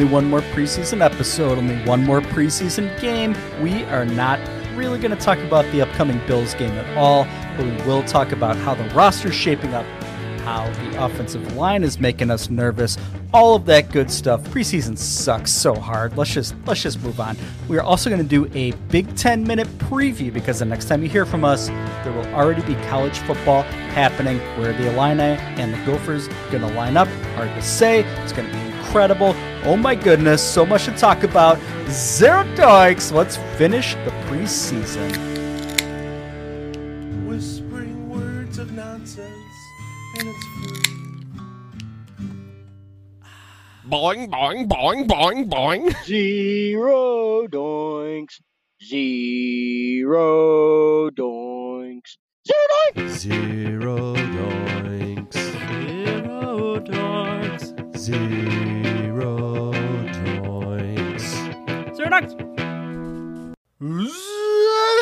only one more preseason episode, only one more preseason game. We are not really going to talk about the upcoming Bills game at all, but we will talk about how the roster's shaping up, how the offensive line is making us nervous, all of that good stuff. Preseason sucks so hard. Let's just let's just move on. We are also going to do a Big 10 minute preview because the next time you hear from us, there will already be college football happening where the Illini and the Gophers going to line up. Hard to say. It's going to be incredible. Oh my goodness, so much to talk about. Zero Doinks. Let's finish the preseason. Whispering words of nonsense, and it's free. Boing, boing, boing, boing, boing. Zero doinks. Zero doinks. Zero doinks. Zero doinks. Zero Doinks. Zero doinks. Zero.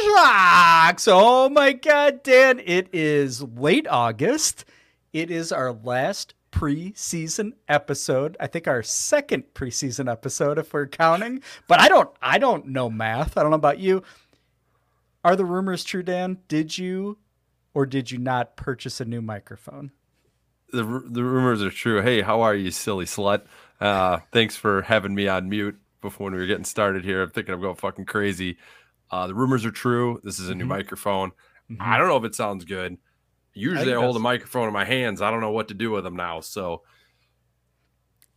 Zerlocks. Oh my god, Dan. It is late August. It is our last preseason episode. I think our second preseason episode if we're counting. But I don't I don't know math. I don't know about you. Are the rumors true, Dan? Did you or did you not purchase a new microphone? The, the rumors are true. Hey, how are you, silly slut? Uh, thanks for having me on mute before when we were getting started here. I'm thinking I'm going fucking crazy. Uh, the rumors are true. This is a new Mhm. microphone. I don't know if it sounds good. Usually think I, hold a microphone in my hands. I don't know what to do with them now. So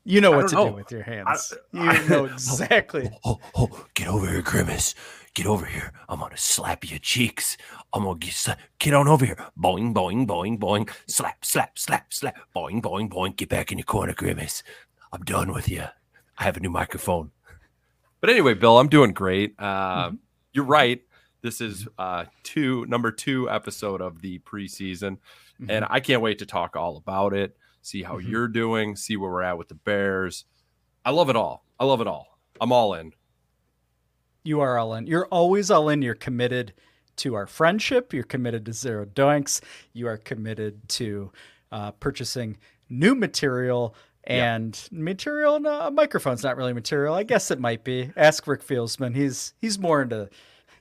You know what to don't do with your hands. you I- know exactly. Oh, oh, get over here, Grimace. Get over here. I'm gonna slap your cheeks. I'm gonna get sla- get on over here. Boing, boing, boing, boing. Slap, slap, slap, slap. Boing, boing, boing. Get back in your corner, Grimace. I'm done with you. I have a new microphone. But anyway, Bill, I'm doing great. Uh, Mm-hmm. You're right. This is uh, two number two episode of the preseason, and I can't wait to talk all about it. See how Mhm. you're doing. See where we're at with the Bears. I love it all. I love it all. I'm all in. You are all in. You're always all in. You're committed to our friendship. You're committed to zero doinks. You are committed to uh, purchasing new material and material. No, a microphone's not really material. I guess it might be. Ask Rick Fieldsman. He's he's more into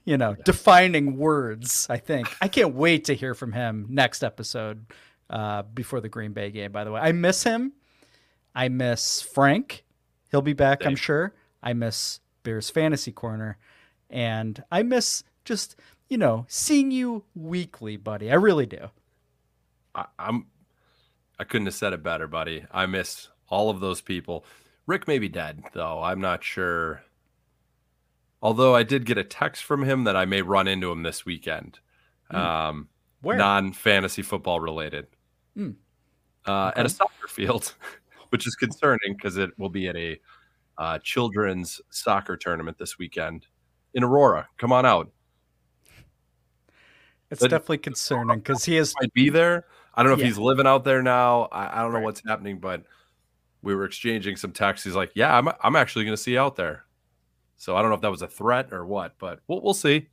you know defining words. I think. I can't wait to hear from him next episode uh, before the Green Bay game. By the way, I miss him. I miss Frank. He'll be back, I'm sure. I miss Bears Fantasy Corner. And I miss just, you know, seeing you weekly, buddy. I really do. I, I'm. I couldn't have said it better, buddy. I miss all of those people. Rick may be dead, though. I'm not sure. Although I did get a text from him that I may run into him this weekend. Um, Where? non fantasy football related Hmm. uh, at a soccer field, which is concerning because it will be at a uh, children's soccer tournament this weekend in Aurora. Come on out. It's definitely concerning because he is. Might be there. I don't know if Yeah. he's living out there now. I, I don't know Right. what's happening, but we were exchanging some texts. He's like, "Yeah, I'm I'm actually going to see you out there." So I don't know if that was a threat or what, but we'll we'll see.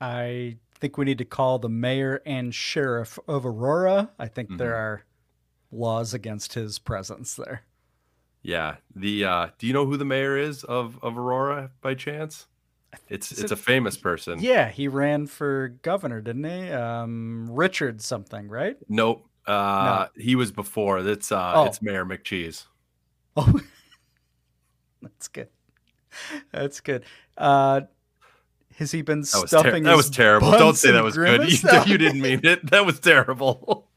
I think we need to call the mayor and sheriff of Aurora. I think there Mhm. are laws against his presence there. Yeah. The uh, do you know who the mayor is of of Aurora by chance? It's it's it- a famous person. Yeah, he ran for governor, didn't he? Um, Richard something, right? Nope. Uh, he was before. That's uh, Oh. it's Mayor McCheese. Oh, that's good. That's good. Uh, has he been That was ter- stuffing? that was terrible. Don't say that was good. You, you didn't mean it. That was terrible.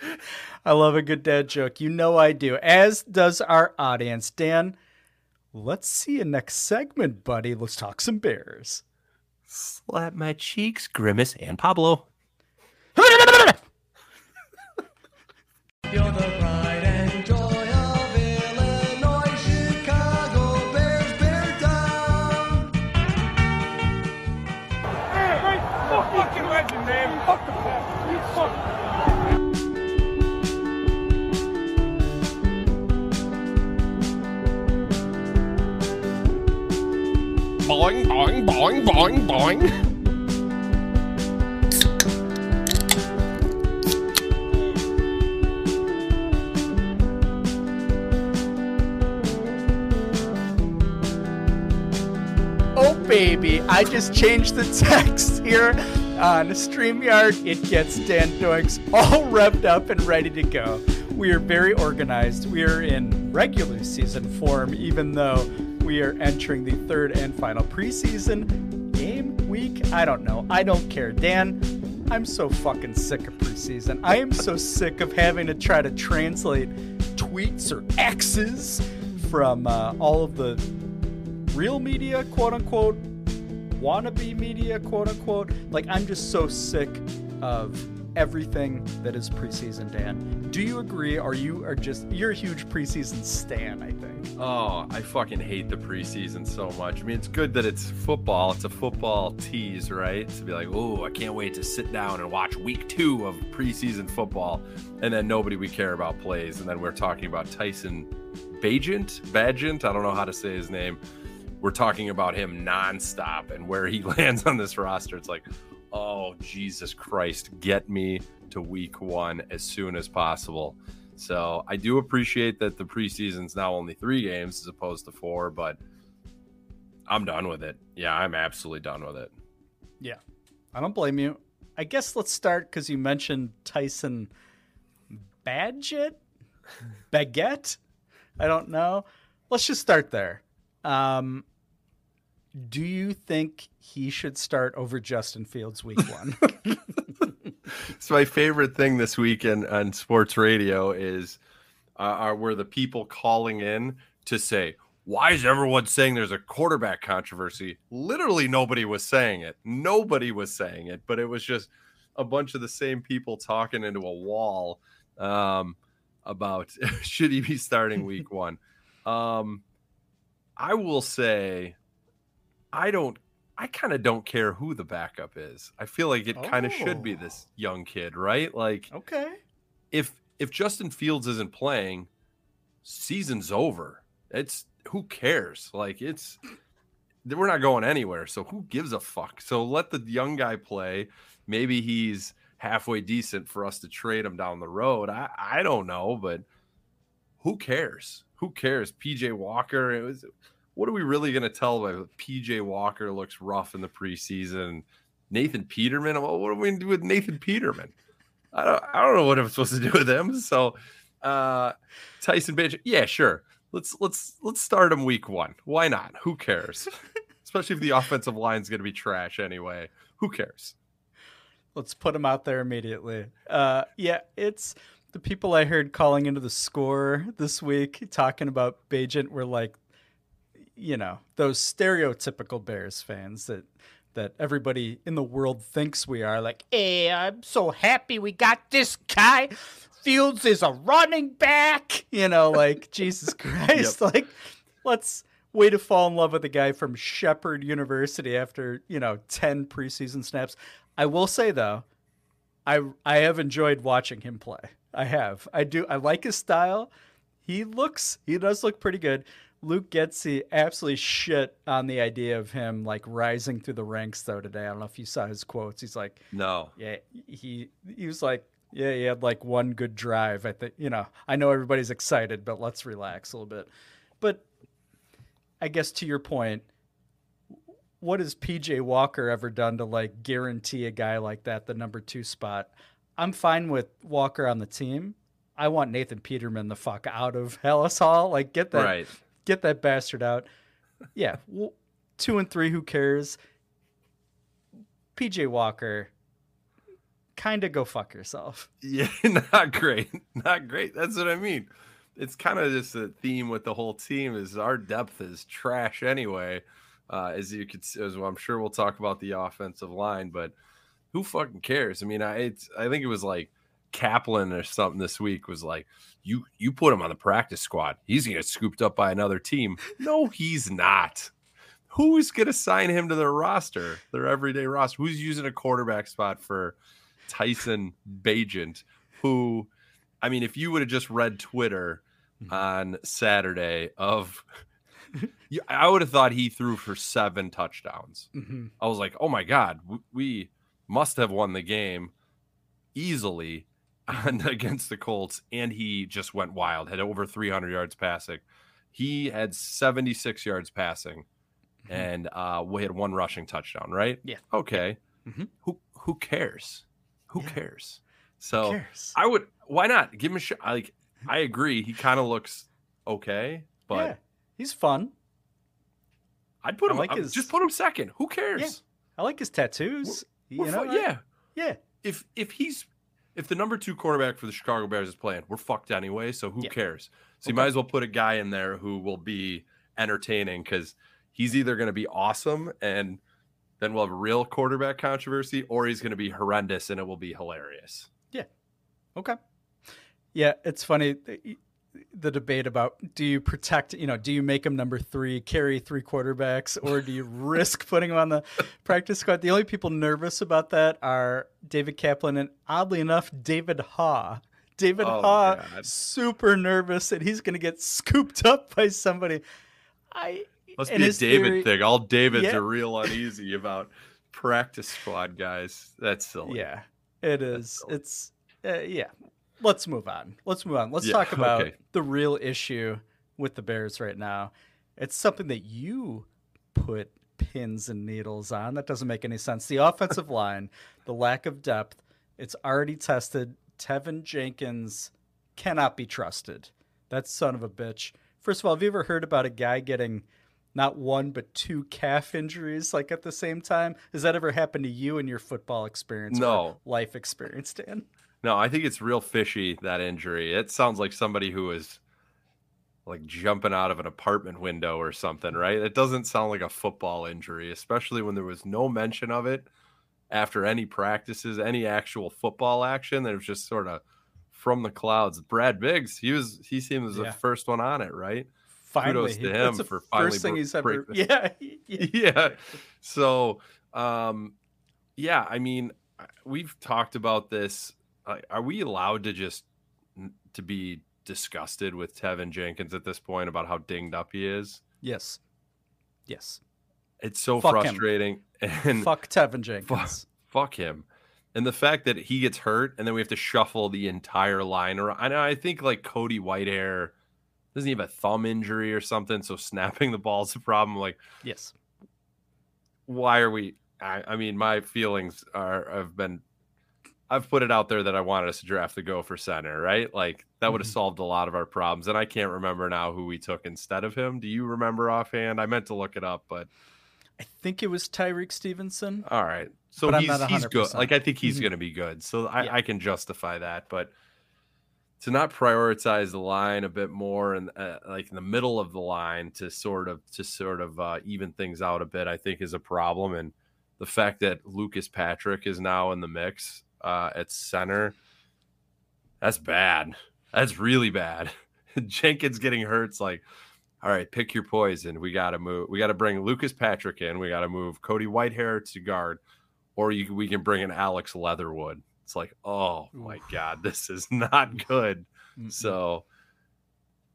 I love a good dad joke. You know I do. As does our audience. Dan, let's see you next segment, buddy. Let's talk some bears. Slap my cheeks, Grimace and Pablo. boing, boing. Oh, baby. I just changed the text here on StreamYard. It gets Dan Doinks all revved up and ready to go. We are very organized. We are in regular season form, even though we are entering the third and final preseason. I don't know. I don't care. Dan, I'm so fucking sick of preseason. I am so sick of having to try to translate tweets or X's from uh, all of the real media, quote unquote, wannabe media, quote unquote. Like, I'm just so sick of everything that is preseason, Dan. Do you agree? Or you are just, you're a huge preseason stan, I think. Oh, I fucking hate the preseason so much. I mean, it's good that it's football. It's a football tease, right? To be like, oh, I can't wait to sit down and watch week two of preseason football. And then nobody we care about plays. And then we're talking about Tyson Bagent, Bagent, I don't know how to say his name. We're talking about him nonstop and where he lands on this roster. It's like, oh, Jesus Christ, get me to week one as soon as possible. So I do appreciate that the preseason's now only three games as opposed to four, but I'm done with it. Yeah, I'm absolutely done with it. Yeah. I don't blame you. I guess let's start because you mentioned Tyson Badgett? Baguette? I don't know. Let's just start there. Um, do you think he should start over Justin Fields week one? So my favorite thing this weekend on sports radio is uh, are were the people calling in to say, "Why is everyone saying there's a quarterback controversy?" Literally, nobody was saying it. Nobody was saying it, but it was just a bunch of the same people talking into a wall um, about should he be starting week one. Um, I will say, I don't. I kind of don't care who the backup is. I feel like it kind of should be Oh. this young kid, right? Like okay. if if Justin Fields isn't playing, season's over. It's who cares? Like it's we're not going anywhere. So who gives a fuck? So let the young guy play. Maybe he's halfway decent for us to trade him down the road. I I don't know, but who cares? Who cares? PJ Walker. It was. What are we really going to tell by PJ Walker looks rough in the preseason? Nathan Peterman. Well, what are we going to do with Nathan Peterman? I don't. I don't know what I'm supposed to do with him. So, uh, Tyson Badger. Yeah, sure. Let's let's let's start him week one. Why not? Who cares? Especially if the offensive line's going to be trash anyway. Who cares? Let's put him out there immediately. Uh, yeah, it's the people I heard calling into the score this week talking about Bagent were like, you know, those stereotypical Bears fans that that everybody in the world thinks we are. Like, hey, I'm so happy we got this guy. Fields is a running back. You know, like Jesus Christ. Like, let's way to fall in love with a guy from Shepherd University after you know ten preseason snaps. I will say though, I I have enjoyed watching him play. I have. I do. I like his style. He looks. He does look pretty good. Luke Getsy absolutely shit on the idea of him like rising through the ranks though today. I don't know if you saw his quotes. He's like, No. yeah, he he was like, yeah, he had like one good drive. I think you know. I know everybody's excited, but let's relax a little bit. But I guess to your point, what has PJ Walker ever done to like guarantee a guy like that the number two spot? I'm fine with Walker on the team. I want Nathan Peterman the fuck out of Halas Hall. Like get that Right. Get that bastard out. Yeah, two and three. Who cares? PJ Walker, kind of go fuck yourself. Yeah, not great. Not great. That's what I mean. It's kind of just a theme with the whole team is our depth is trash anyway. Uh, as you could, as well, I'm sure we'll talk about the offensive line, but who fucking cares? I mean, I I think it was like Kaplan or something this week was like, you you put him on the practice squad, he's gonna get scooped up by another team. No, he's not. Who's gonna sign him to their roster, their everyday roster? Who's using a quarterback spot for Tyson Bagent, who, I mean, if you would have just read Twitter on Saturday of, I would have thought he threw for seven touchdowns. Mm-hmm. I was like, oh my God, we must have won the game easily on, against the Colts. And he just went wild, had over 300 yards passing. He had 76 yards passing and uh, we had one rushing touchdown, right? Yeah. Okay. Mhm. Who who cares? Who Yeah. cares? So cares? I would. Why not give him a shot? Like I agree, he kind of looks okay, but yeah, he's fun. I'd put I him. like I- his- Just put him second. Who cares? I like his tattoos. We're you know, fu- I- yeah. yeah. If if he's if the number two quarterback for the Chicago Bears is playing, we're fucked anyway. So who Yeah. cares? So you might as well put a guy in there who will be entertaining because he's either going to be awesome and then we'll have a real quarterback controversy, or he's going to be horrendous and it will be hilarious. Yeah. Okay. Yeah, it's funny the, debate about do you protect, you know, do you make him number three, carry three quarterbacks, or do you risk putting him on the practice squad? The only people nervous about that are David Kaplan and oddly enough, David Haugh. David Oh, Haugh, God. super nervous that he's going to get scooped up by somebody. I Must be a David theory- thing. All Davids Yeah. are real uneasy about practice squad guys. That's silly. Yeah, it is. It's uh, yeah. Let's move on. Let's move on. Let's Yeah, talk about okay. the real issue with the Bears right now. It's something that you put pins and needles on. That doesn't make any sense. The offensive line, the lack of depth. It's already tested. Teven Jenkins cannot be trusted. That son of a bitch. First of all, have you ever heard about a guy getting not one but two calf injuries like at the same time? Has that ever happened to you in your football experience? or No. life experience, Dan. No, I think it's real fishy that injury. It sounds like somebody who was like jumping out of an apartment window or something, right? It doesn't sound like a football injury, especially when there was no mention of it after any practices, any actual football action. That was just sort of from the clouds. Brad Biggs, he was he seems Yeah. the first one on it, right? Finally, to him the for finally first thing bro- he's ever. Yeah, yeah. yeah. So, um, yeah, I mean, we've talked about this. Are we allowed to just to be disgusted with Teven Jenkins at this point about how dinged up he is? Yes, yes. It's so Fuck him. frustrating. And Fuck Teven Jenkins. fuck him. And the fact that he gets hurt and then we have to shuffle the entire line around. I know I think like Cody Whitehair doesn't he have a thumb injury or something, so snapping the ball is a problem. Like Yes. why are we I, I mean my feelings are have been I've put it out there that I wanted us to draft the go for center, right? Like that would have Mhm. solved a lot of our problems. And I can't remember now who we took instead of him. Do you remember offhand? I meant to look it up, but I think it was Tyrique Stevenson. all right. So But he's he's good. Like I think he's Mhm. gonna be good. So I, Yeah. I can justify that, but to not prioritize the line a bit more and uh, like in the middle of the line to sort of to sort of uh, even things out a bit, I think is a problem. And the fact that Lucas Patrick is now in the mix uh, at center, that's bad. That's really bad. Jenkins getting hurt's like, all right, pick your poison. We got to move. We got to bring Lucas Patrick in. We got to move Cody Whitehair to guard, or you, we can bring in Alex Leatherwood. It's like, oh my Oof. god, this is not good. Mm-mm. So,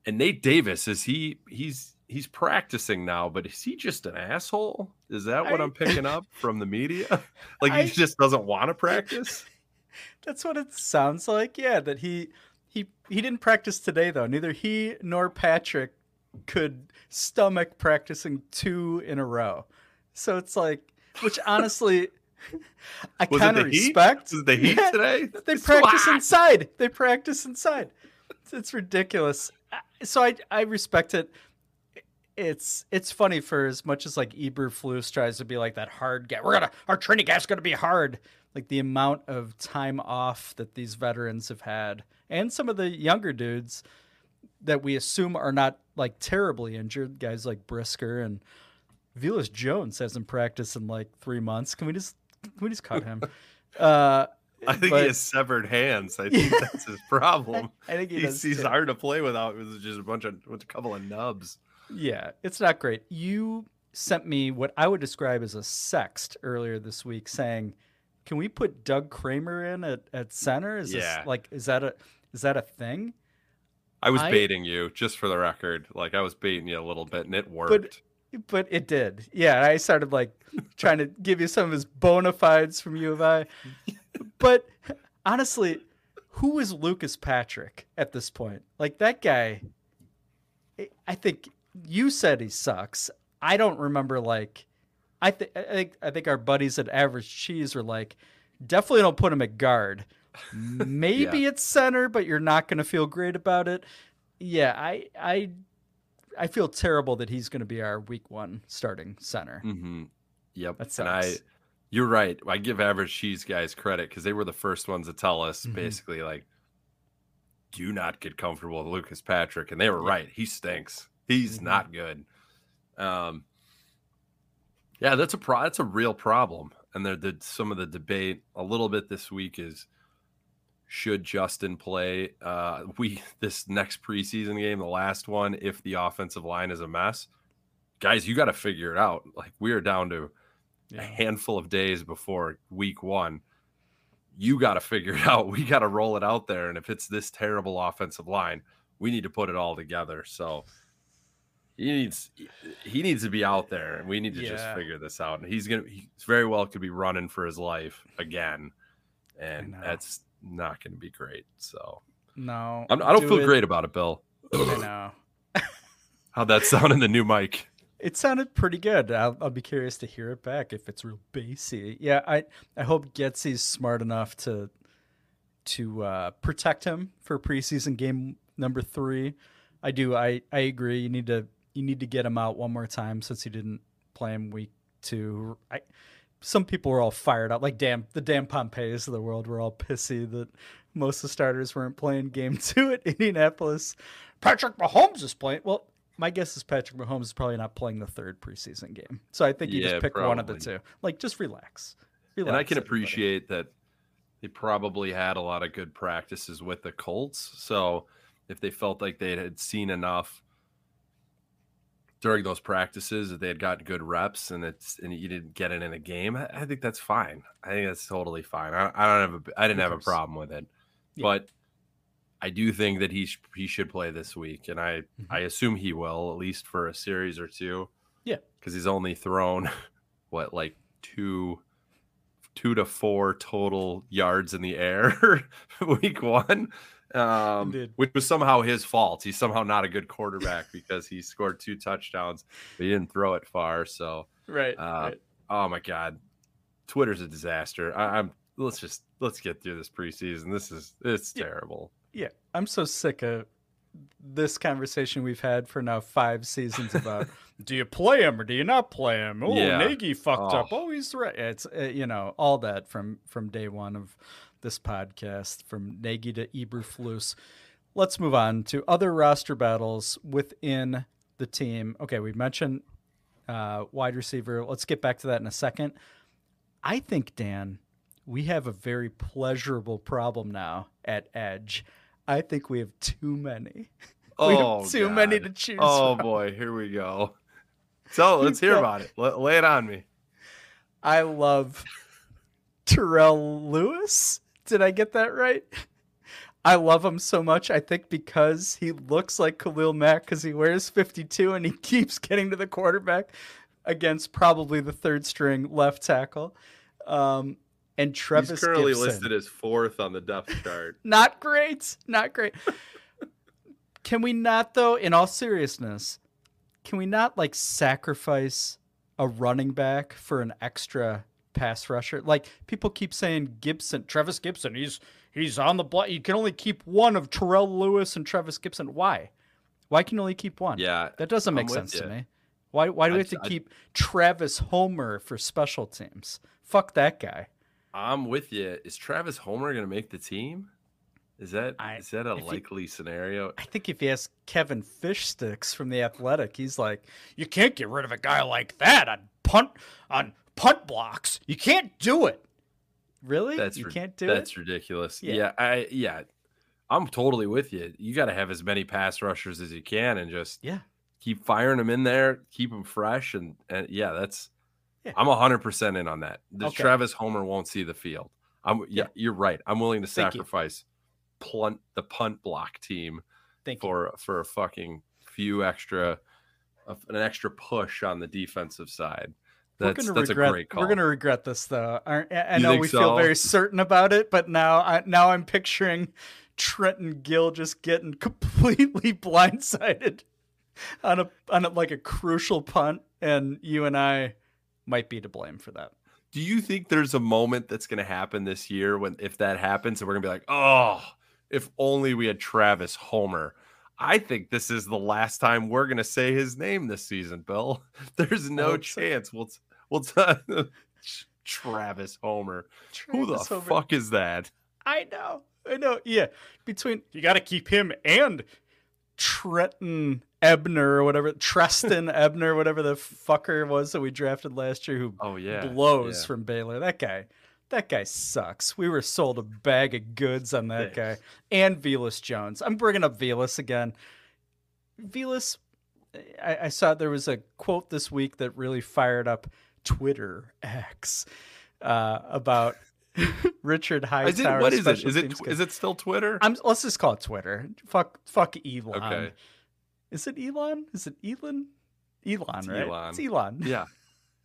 and Nate Davis is he? He's he's practicing now, but is he just an asshole? Is that what I- I'm picking up from the media? Like I- he just doesn't want to practice? That's what it sounds like. Yeah, that he he he didn't practice today though. Neither he nor Patrick could stomach practicing two in a row. So it's like, which honestly, I kind of the heat? respect. Was the heat Yeah, today? They It's practice hot. inside. They practice inside. It's, it's ridiculous. So I I respect it. It's it's funny for as much as like Eberflus tries to be like that hard guy. We're gonna our training camp's gonna be hard. Like the amount of time off that these veterans have had, and some of the younger dudes that we assume are not like terribly injured, guys like Brisker and Velus Jones hasn't practiced in like three months. Can we just can we just cut him? Uh, I think but- he has severed hands. I think that's his problem. I think he he's, he's hard to play without. It was just a bunch of with a couple of nubs. Yeah, it's not great. You sent me what I would describe as a sext earlier this week saying, "Can we put Doug Kramer in at, at center? Is Yeah. this like is that a is that a thing?" I was I- baiting you, just for the record. Like I was baiting you a little bit, and it worked. But it did. Yeah, I started like trying to give you some of his bona fides from U of I. But honestly, who is Lucas Patrick at this point? Like that guy I think you said he sucks. I don't remember like I think I think I think our buddies at Average Cheese were like definitely don't put him at guard. Maybe it's center, but you're not going to feel great about it. Yeah, I I I feel terrible that he's going to be our week 1 starting center. Mm-hmm. Yep. That and I, sucks. you're right. I give average cheese guys credit because they were the first ones to tell us Mhm. basically like, do not get comfortable with Lucas Patrick, and they were right. He stinks. He's Mhm. not good. Um. Yeah, that's a pro. That's a real problem. And there, the some of the debate a little bit this week is should Justin play uh we this next preseason game, the last one, if the offensive line is a mess? Guys, you got to figure it out. Like we are down to a handful of days before week one. You got to figure it out. We got to roll it out there. And if it's this terrible offensive line, we need to put it all together. So he needs he needs to be out there, and we need to just figure this out. And he's gonna he very well could be running for his life again, and that's not gonna be great. So No. I'm, I don't do feel it- great about it, Bill. I know. How'd that sound in the new mic? It sounded pretty good. I'll, I'll be curious to hear it back if it's real bassy. Yeah, I I hope Getsy's smart enough to to uh, protect him for preseason game number three. I do. I I agree. You need to you need to get him out one more time since you didn't play him week two. I some people were all fired up, like damn the damn Pompeys of the world were all pissy that most of the starters weren't playing game two at Indianapolis. Patrick Mahomes is playing. Well, my guess is Patrick Mahomes is probably not playing the third preseason game. So I think you Yeah, just pick one of the two. Like just relax. and I Relax, can everybody. appreciate that they probably had a lot of good practices with the Colts. So if they felt like they had seen enough during those practices that they had gotten good reps and it's and you didn't get it in a game, I, think that's fine. I think that's totally fine. I, I don't have a I didn't have a problem with it, Yeah. but I do think that he sh- he should play this week, and I Mhm. I assume he will at least for a series or two. Yeah. because he's only thrown what like two two to four total yards in the air week one um which was somehow his fault he's somehow not a good quarterback because he scored two touchdowns but he didn't throw it far so Right. uh, right. oh my god twitter's a disaster I, i'm let's just let's get through this preseason this is it's Yeah. terrible Yeah, I'm so sick of this conversation we've had for now five seasons about do you play him or do you not play him? Oh, Yeah. Nagy fucked up. Oh. Oh, he's right. It's uh, you know all that from from day one of this podcast, from Nagy to Eberflus. Let's move on to other roster battles within the team. Okay, we mentioned uh, wide receiver. Let's get back to that in a second. I think Dan, we have a very pleasurable problem now at Edge. I think we have too many. Oh too many to choose oh from. boy here we go so let's hear about it L- lay it on me I love Terrell Lewis. Did I get that right? I love him so much. I think because he looks like Khalil Mack because he wears 52 and he keeps getting to the quarterback against probably the third string left tackle. Um, and Travis He's currently Gipson. listed as fourth on the depth chart. Not great. Not great. can we not, though, in all seriousness, can we not like sacrifice a running back for an extra pass rusher? Like people keep saying Gipson, Travis Gipson, he's he's on the block. You can only keep one of Terrell Lewis and Travis Gipson. Why? Why can you only keep one? Yeah, That doesn't make sense to me. Why why do we I- have to I- keep Travis Homer for special teams? Fuck that guy. I'm with you. Is Travis Homer going to make the team? Is that is I- that a if he- likely scenario? I think if you ask Kevin Fishsticks from the Athletic, he's like, "You can't get rid of a guy like that on punt on punt blocks. You can't do it." Really? That's you can't do That's it. That's ridiculous. Yeah. Yeah. I yeah, I'm totally with you. You got to have as many pass rushers as you can, and just Yeah. keep firing them in there, keep them fresh, and and yeah, that's. Yeah. I'm hundred percent in on that. The Okay. Travis Homer won't see the field. I'm yeah, Yeah. you're right. I'm willing to Thank you. sacrifice punt the punt block team Thank you. for for a fucking few extra an extra push on the defensive side. We're That's gonna that's regret. a great call. We're gonna regret this though. I, I know we feel very certain about it, but now, I, now I'm picturing Trenton Gill just getting completely blindsided on a on a, like a crucial punt and you and I might be to blame for that. Do you think there's a moment that's going to happen this year when, if that happens, and we're going to be like, oh, if only we had Travis Homer? I think this is the last time we're going to say his name this season, Bill. There's no chance. We'll, t- we'll, t- Travis Homer. Who the Homer. fuck is that? I know. I know. Yeah. Between you got to keep him and Trenton Ebner or whatever, Trestan Ebner, whatever the fucker was that we drafted last year who Oh, yeah. blows yeah. from Baylor. That guy, that guy sucks. We were sold a bag of goods on that Yeah. guy. And Velus Jones. I'm bringing up Velus again. Velus, I, I saw there was a quote this week that really fired up Twitter X uh, about Richard Hightower. Is it, what is it? Is it is it still Twitter? I'm let's just call it Twitter. Fuck fuck Elon. Okay. Is it Elon? Is it Elon? Elon, It's right? Elon. It's Elon. yeah.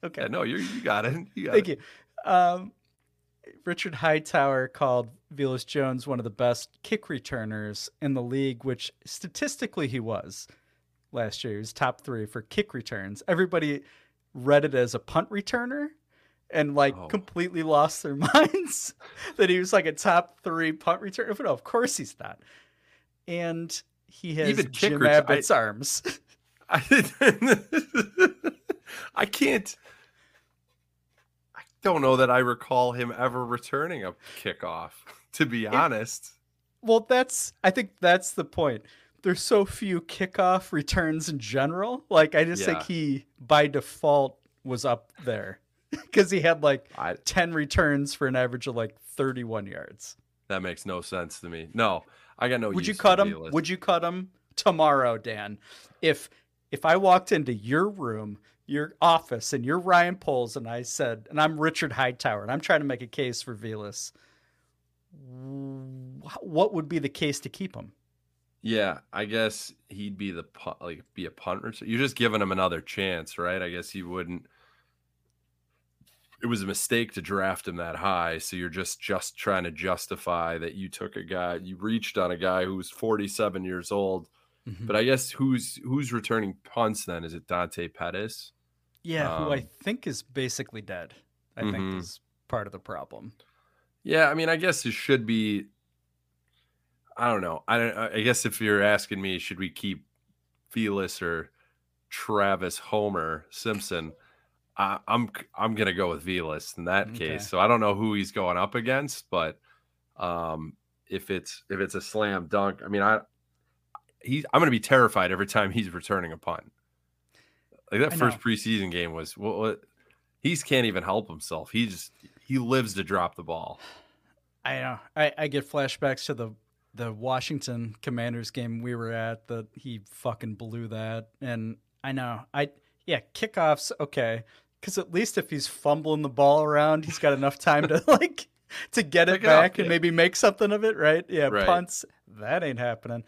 Okay. Yeah, no, you you got it. You got Thank it. you. Um, Richard Hightower called Velus Jones one of the best kick returners in the league, which statistically he was last year. He was top three for kick returns. Everybody read it as a punt returner and like Oh. completely lost their minds that he was like a top three punt returner. But no, of course he's not. And he has Even kick Jim ret- I- Abbott's arms. I, I can't. Don't know that I recall him ever returning a kickoff. To be honest, Well, that's I think that's the point. There's so few kickoff returns in general. Like I just think he by default was up there because he had like I, 10 returns for an average of like 31 yards. that makes no sense to me. No, I got no. Would you cut him? Velus. Would you cut him tomorrow, Dan? If if I walked into your room, your office, and you're Ryan Poles, and I said, and I'm Richard Hightower, and I'm trying to make a case for Velus, what would be the case to keep him? Yeah, I guess he'd be the like be a punter. return. You're just giving him another chance, right? I guess he wouldn't. It was a mistake to draft him that high, so you're just just trying to justify that you took a guy, you reached on a guy who's 47 years old. Mm-hmm. But I guess who's who's returning punts then? Is it Dante Pettis? Yeah, who I Um, think is basically dead. I Mhm. think is part of the problem. Yeah, I mean, I guess it should be. I don't know. I don't. I guess if you're asking me, should we keep Felix or Travis Homer Simpson? I, I'm I'm gonna go with Velus in that Okay. case. So I don't know who he's going up against, but um, if it's if it's a slam dunk, I mean, I he I'm gonna be terrified every time he's returning a punt. Like that I first know. preseason game was what, what he's can't even help himself. He just he lives to drop the ball. I know. I, I get flashbacks to the the Washington Commanders game we were at that he fucking blew that, and I know. I yeah, kickoffs okay, because at least if he's fumbling the ball around, he's got enough time to like to get it Pick it up, back and yeah. maybe make something of it, right? Yeah, Right. punts that ain't happening.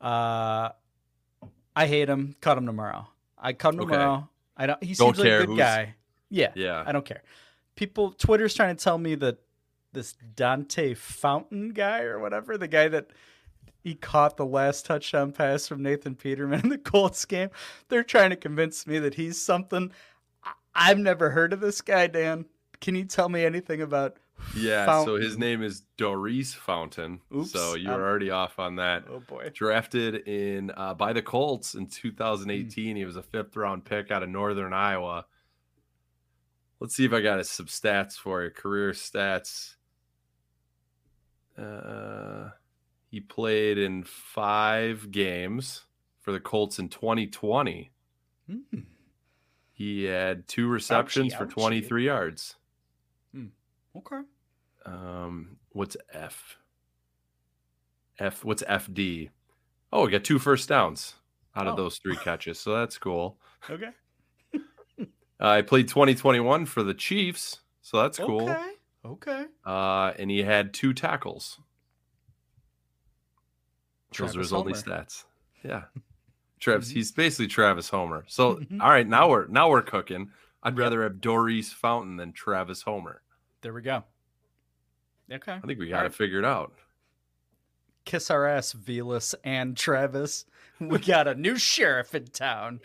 Uh, I hate him. Cut him tomorrow. I come him Okay. tomorrow. I don't. He Don't seems like a good who's- guy. Yeah, Yeah. I don't care. People, Twitter's trying to tell me that this Dante Fountain guy or whatever, the guy that he caught the last touchdown pass from Nathan Peterman in the Colts game, they're trying to convince me that he's something. I've never heard of this guy, Dan. Can you tell me anything about? Yeah, so his name is Daurice Fountain. Oops, so you were um, already off on that. Oh boy. Drafted in uh, by the Colts Hmm. in 2018. He was a fifth round pick out of Northern Iowa. Let's see if I got some stats for you. Career stats. Uh, he played in five games for the Colts in 2020. Hmm. He had two receptions for ouchie. 23 yards. Okay. Um, what's F? F. What's FD? Oh, we got two first downs out of Oh. those three catches, so that's cool. Okay. Uh, I played 2021 for the Chiefs, so that's cool. Okay. Okay. Uh, and he had two tackles. Those are his only stats. Yeah, Travis. Mhm. He's basically Travis Homer. So, Mhm. all right, now we're now we're cooking. I'd rather have Daurice Fountain than Travis Homer. There we go. Okay. I think we All got it right. figured out. Kiss our ass, Velus and Travis. We got a new sheriff in town.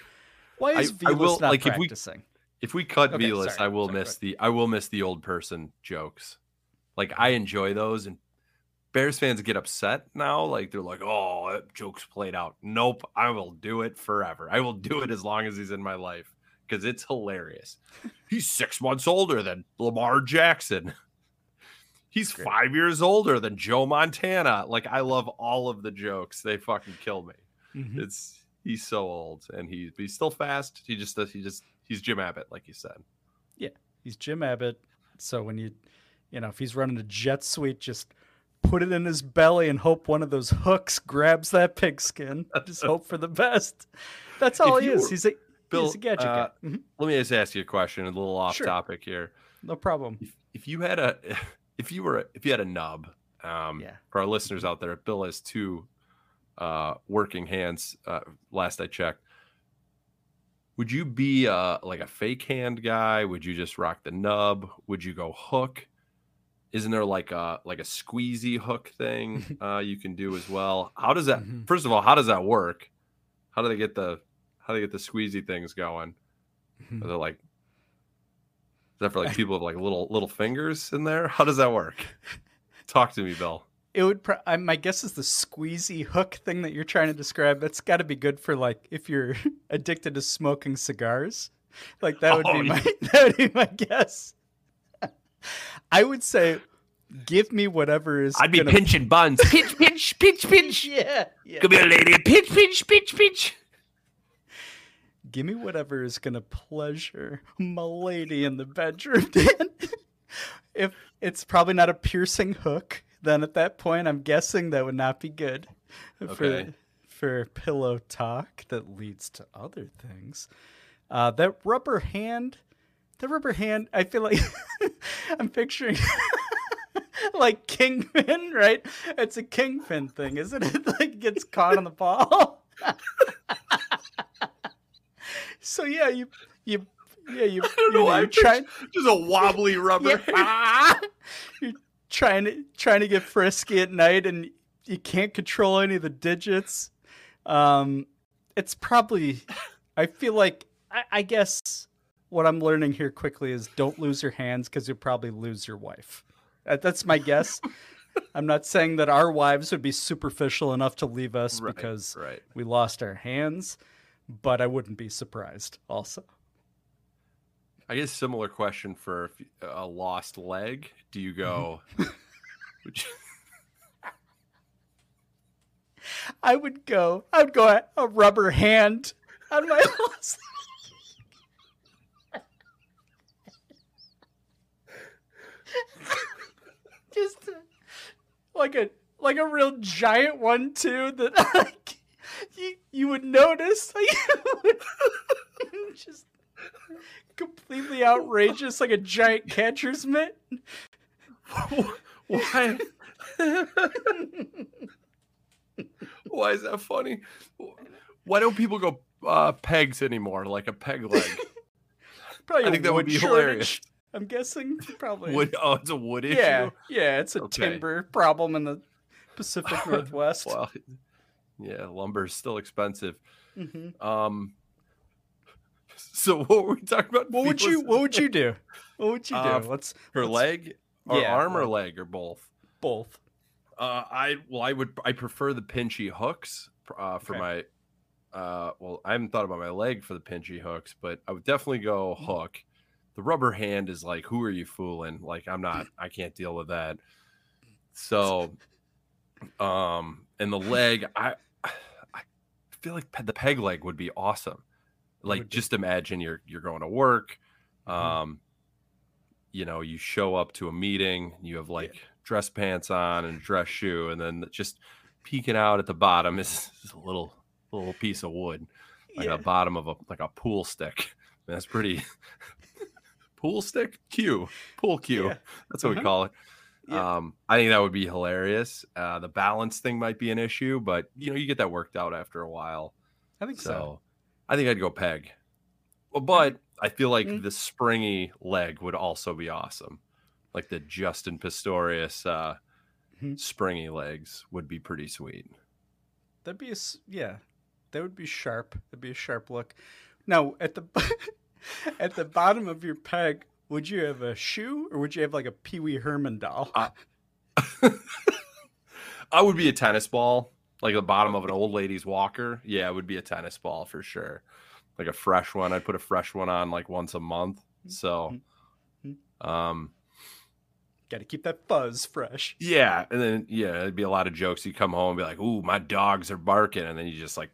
Why is I Velus will- not like, if we- practicing? If we cut Okay, Velus, sorry, I will sorry, miss the I will miss the old person jokes. Like I enjoy those, and Bears fans get upset now. Like they're like, "Oh, that joke's played out." Nope, I will do it forever. I will do it as long as he's in my life because it's hilarious. He's six months older than Lamar Jackson. He's Great. five years older than Joe Montana. Like I love all of the jokes. They fucking kill me. Mhm. It's he's so old and he, he's still fast. He just does. He just he's Jim Abbott, like you said. Yeah, he's Jim Abbott. So when you, you know, if he's running a jet suite, just put it in his belly and hope one of those hooks grabs that pigskin. Just hope for the best. That's all If he is. were- he's a Bill, he's a gadget uh. Mhm. Let me just ask you a question, a little off Sure. topic here. No problem. If if you had a if you were if you had a nub, um, Yeah. for our listeners out there, Bill has two uh, working hands. Uh, last I checked, would you be uh, like a fake hand guy? Would you just rock the nub? Would you go hook? Isn't there like a like a squeezy hook thing uh, you can do as well? How does that? Mhm. First of all, how does that work? How do they get the how do they get the squeezy things going? Mhm. Are they like is that for like people with like little little fingers in there? How does that work? Talk to me, Bill. It would. Pro- I, my guess is the squeezy hook thing that you're trying to describe. That's got to be good for like if you're addicted to smoking cigars. Like that would Oh, be my that would be my guess. I would say, give me whatever is. I'd be gonna- pinching buns. Pinch, pinch, pinch, pinch. Yeah, yeah. Come here, lady. Pinch, pinch, pinch, pinch. Give me whatever is gonna pleasure my lady in the bedroom, Dan. if it's probably not a piercing hook, then at that point I'm guessing that would not be good Okay. for for pillow talk that leads to other things. Uh, that rubber hand, the rubber hand, I feel like I'm picturing like kingpin, right? It's a kingpin thing, isn't it? Like gets caught on the ball. So yeah, you you yeah you you know know, why I you're trying Just a wobbly rubber. yeah. you're trying to trying to get frisky at night and you can't control any of the digits. Um, it's probably I feel like I, I guess what I'm learning here quickly is don't lose your hands because you'll probably lose your wife. That, that's my guess. I'm not saying that our wives would be superficial enough to leave us Right, because right. we lost our hands, but I wouldn't be surprised also. I guess similar question for a lost leg. Do you go? I would go. I would go a, a rubber hand on my lost. Just like a like a real giant one too that like you you would notice like just completely outrageous like a giant catcher's mitt. Why? Why is that funny? Why don't people go uh, pegs anymore? Like a peg leg? Probably I think that would be shortage, hilarious. I'm guessing probably Wood? Oh, it's a wood issue. Yeah, yeah, it's a Okay. timber problem in the Pacific Northwest. Well, yeah, lumber is still expensive. Mhm. Um. So what were we talking about? What would you What would you do? What would you do? Uh, Let's Her let's- leg or Yeah, arm or well- leg or both? both. Uh, I well, I would I prefer the pinchy hooks uh, for Okay. my. Uh, well, I haven't thought about my leg for the pinchy hooks, but I would definitely go Mm-hmm. hook. The rubber hand is like, who are you fooling? Like, I'm not. I can't deal with that. So, um, and the leg, I feel like the peg leg would be awesome. Like, would be. just imagine you're you're going to work. Mhm. Um, you know, you show up to a meeting, you have like dress pants on and a dress shoe, and then just peeking out at the bottom is, is a little little piece of wood, like Yeah. the bottom of a like a pool stick. That's pretty. pool stick cue, pool cue. Yeah. That's what we Uh-huh. call it. Yeah. Um, I think that would be hilarious. Uh, the balance thing might be an issue, but you know, you get that worked out after a while. I think So, so. I think I'd go peg. But I feel like Mm. the springy leg would also be awesome. Like the Justin Pistorius uh, Mhm. springy legs would be pretty sweet. That'd be a, yeah. That would be sharp. That'd be a sharp look. Now at the at the bottom of your peg, would you have a shoe or would you have like a Pee Wee Herman doll? Uh, I would be a tennis ball, like the bottom of an old lady's walker. Yeah, it would be a tennis ball for sure. Like a fresh one. I'd put a fresh one on like once a month. So, um, Got to keep that fuzz fresh. yeah, and then yeah, it'd be a lot of jokes. You come home and be like, "Ooh, my dogs are barking," and then you just like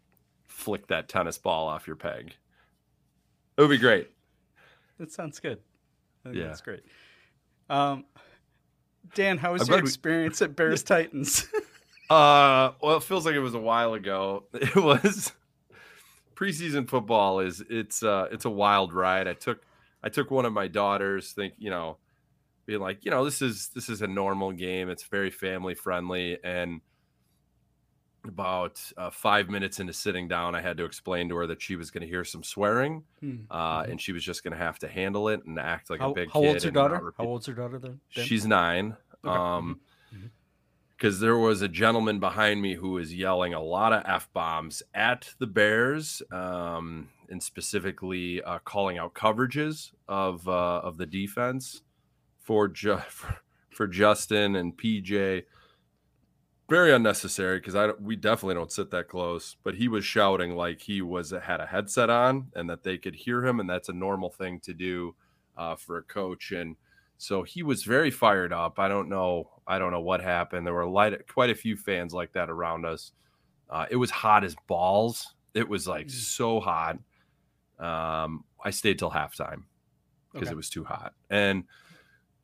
flick that tennis ball off your peg. It would be great. That sounds good. Yeah. that's great. Um, Dan, how was I'm your glad we- experience at Bears Titans? Uh, well, it feels like it was a while ago. It was preseason football. Is it's uh it's a wild ride. I took I took one of my daughters. Think you know, being like you know this is this is a normal game. It's very family friendly. And about uh, five minutes into sitting down, I had to explain to her that she was going to hear some swearing, Hmm. uh, and she was just going to have to handle it and act like how a big how old's not daughter? How old's your daughter then? She's nine. Okay. Um, Mhm. because there was a gentleman behind me who was yelling a lot of f bombs at the Bears, um, and specifically uh, calling out coverages of uh, of the defense for, Ju- for for Justin and PJ. Very unnecessary because I we definitely don't sit that close. But he was shouting like he was had a headset on and that they could hear him, and that's a normal thing to do uh, for a coach. And so he was very fired up. I don't know. I don't know what happened. There were light, quite a few fans like that around us. Uh, it was hot as balls. It was like so hot. Um, I stayed till halftime because Okay. it was too hot. And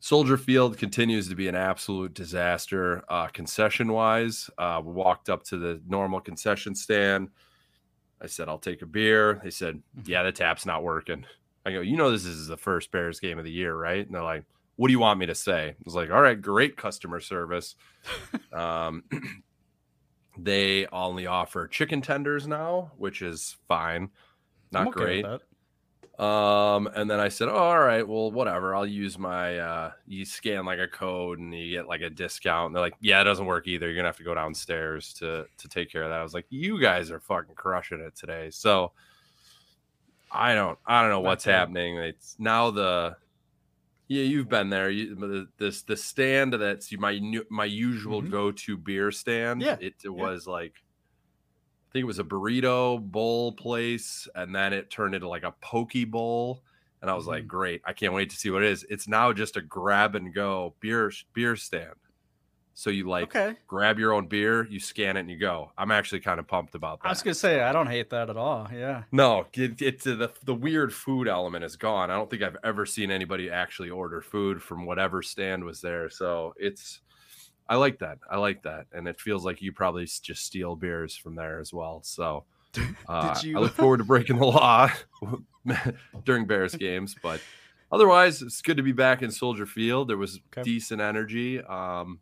Soldier Field continues to be an absolute disaster, uh, concession wise. Uh, we walked up to the normal concession stand. I said, I'll take a beer. They said, Yeah, the tap's not working. I go, You know, this is the first Bears game of the year, right? And they're like, What do you want me to say? I was like, All right, great customer service. um, they only offer chicken tenders now, which is fine. Not okay great. Um, and then I said, oh, all right, well, whatever. I'll use my uh you scan like a code and you get like a discount. And they're like, Yeah, it doesn't work either. You're gonna have to go downstairs to to take care of that. I was like, You guys are fucking crushing it today. So I don't I don't know what's bad. happening. It's now the yeah, you've been there. You, this the stand that's my my usual Mhm. go to beer stand. Yeah, it, it was like I think it was a burrito bowl place, and then it turned into like a poke bowl. And I was like, Mhm. great! I can't wait to see what it is. It's now just a grab and go beer beer stand. So you like Okay. grab your own beer, you scan it, and you go. I'm actually kind of pumped about that. I was gonna say I don't hate that at all. Yeah. No, it, it's the the weird food element is gone. I don't think I've ever seen anybody actually order food from whatever stand was there. So it's, I like that. I like that, and it feels like you probably just steal beers from there as well. So uh, you- I look forward to breaking the law during Bears games, but otherwise, it's good to be back in Soldier Field. There was Okay. decent energy. Um,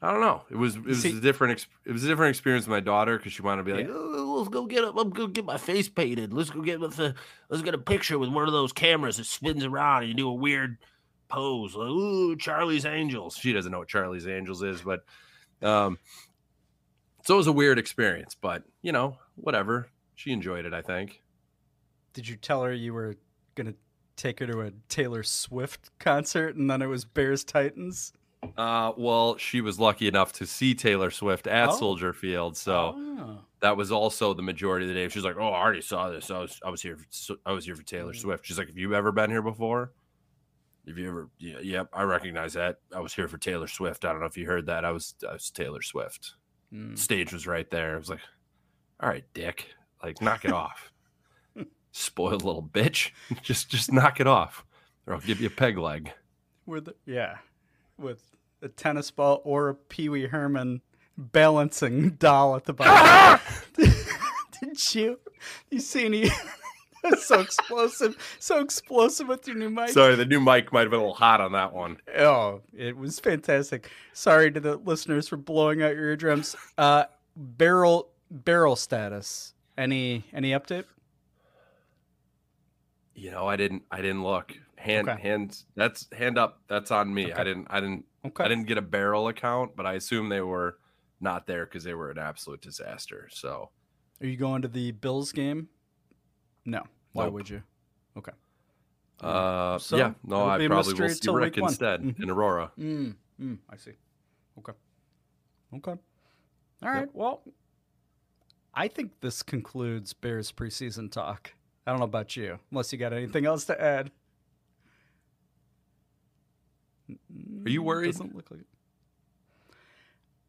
I don't know. It was it was See- a different it was a different experience with my daughter because she wanted to be like, Like, oh, let's go get up, I'm gonna get my face painted. Let's go get with the, let's get a picture with one of those cameras that spins around and you do a weird pose. Like, ooh, Charlie's Angels. she doesn't know what Charlie's Angels is, but um, so it was a weird experience. But you know, whatever. She enjoyed it. I think. Did you tell her you were gonna take her to a Taylor Swift concert and then it was Bears Titans? Uh, well, she was lucky enough to see Taylor Swift at Oh. Soldier Field, so Oh. that was also the majority of the day. She's like, "Oh, I already saw this. I was, I was here. For, I was here for Taylor Mm. Swift." She's like, "Have you ever been here before?" Have you ever? Yeah, yep, I recognize that. I was here for Taylor Swift. I don't know if you heard that. I was, I was Taylor Swift. Mm. Stage was right there. I was like, "All right, Dick, like knock it off, spoiled little bitch. just, just knock it off, or I'll give you a peg leg." With yeah, with a tennis ball or a Pee Wee Herman balancing doll at the bottom. Did you? You see any? so explosive, so explosive with your new mic. Sorry, the new mic might have been a little hot on that one. Oh, it was fantastic. Sorry to the listeners for blowing out your eardrums. Uh, barrel barrel status. Any any update? You know, I didn't. I didn't look. Hand, Okay. hands. That's hand up. That's on me. I didn't. I didn't. Okay. I didn't get a barrel account, but I assume they were not there because they were an absolute disaster. So Are you going to the Bills game? No. Why Nope. would you? Okay. Uh, So, yeah, no, I probably will see Rick instead Mhm. in Aurora. Mm, mm, I see. Okay. Okay. All right. Well, I think this concludes Bears preseason talk. I don't know about you, unless you got anything else to add. Are you worried? Doesn't look like it.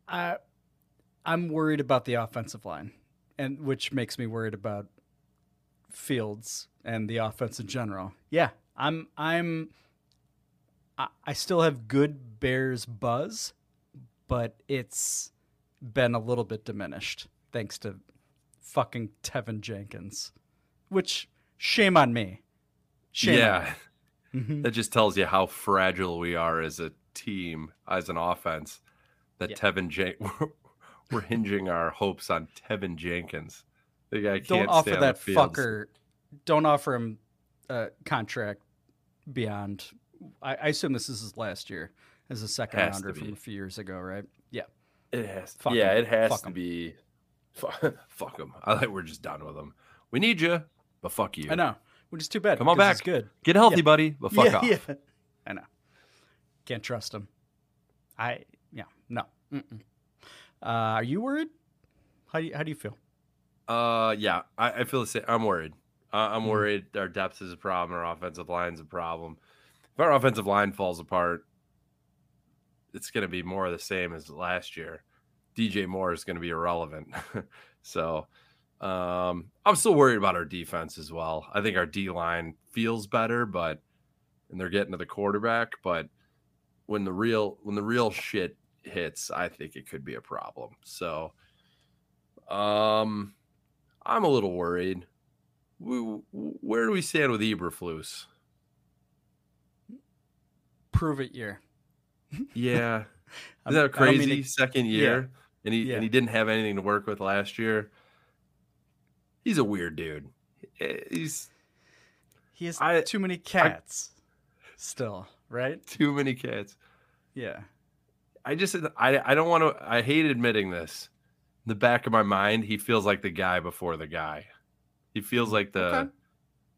I, I'm worried about the offensive line, and which makes me worried about Fields and the offense in general. Yeah, I'm. I'm. I, I still have good Bears buzz, but it's been a little bit diminished thanks to fucking Teven Jenkins, which shame on me. Shame yeah, On me. Mhm. that just tells you how fragile we are as a team, as an offense. That Yeah. Teven Jen- we're hinging our hopes on Teven Jenkins. The guy can't don't offer that fucker. Don't offer him a contract beyond. I, I assume this is his last year as a second Has rounder from a few years ago, right? Yeah. It has. Fuck yeah, him. it has Fuck to him. be. Fuck, fuck him. I think we're just done with him. We need you, but fuck you. I know, which is too bad. Come on back. good. Get healthy, Yeah. buddy. But fuck yeah, off. yeah. I know. Can't trust him. I yeah no. Uh, are you worried? How do you, how do you feel? Uh, yeah, I, I feel the same. I'm worried. Uh, I'm Mhm. worried. Our depth is a problem. Our offensive line's a problem. If our offensive line falls apart, it's going to be more of the same as last year. DJ Moore is going to be irrelevant. so, um, I'm still worried about our defense as well. I think our D line feels better, but and they're getting to the quarterback, but when the real when the real shit hits, I think it could be a problem. So, um, I'm a little worried. We, where do we stand with Eberflus? Prove it year. Yeah, isn't that I crazy? mean Second year, and he Yeah. and he didn't have anything to work with last year. He's a weird dude. Eh, He's He has I- too many cats. Still, right? too many cats. Yeah. I just I I don't want to. I hate admitting this. In the back of my mind, he feels like the guy before the guy. He feels like the. Okay.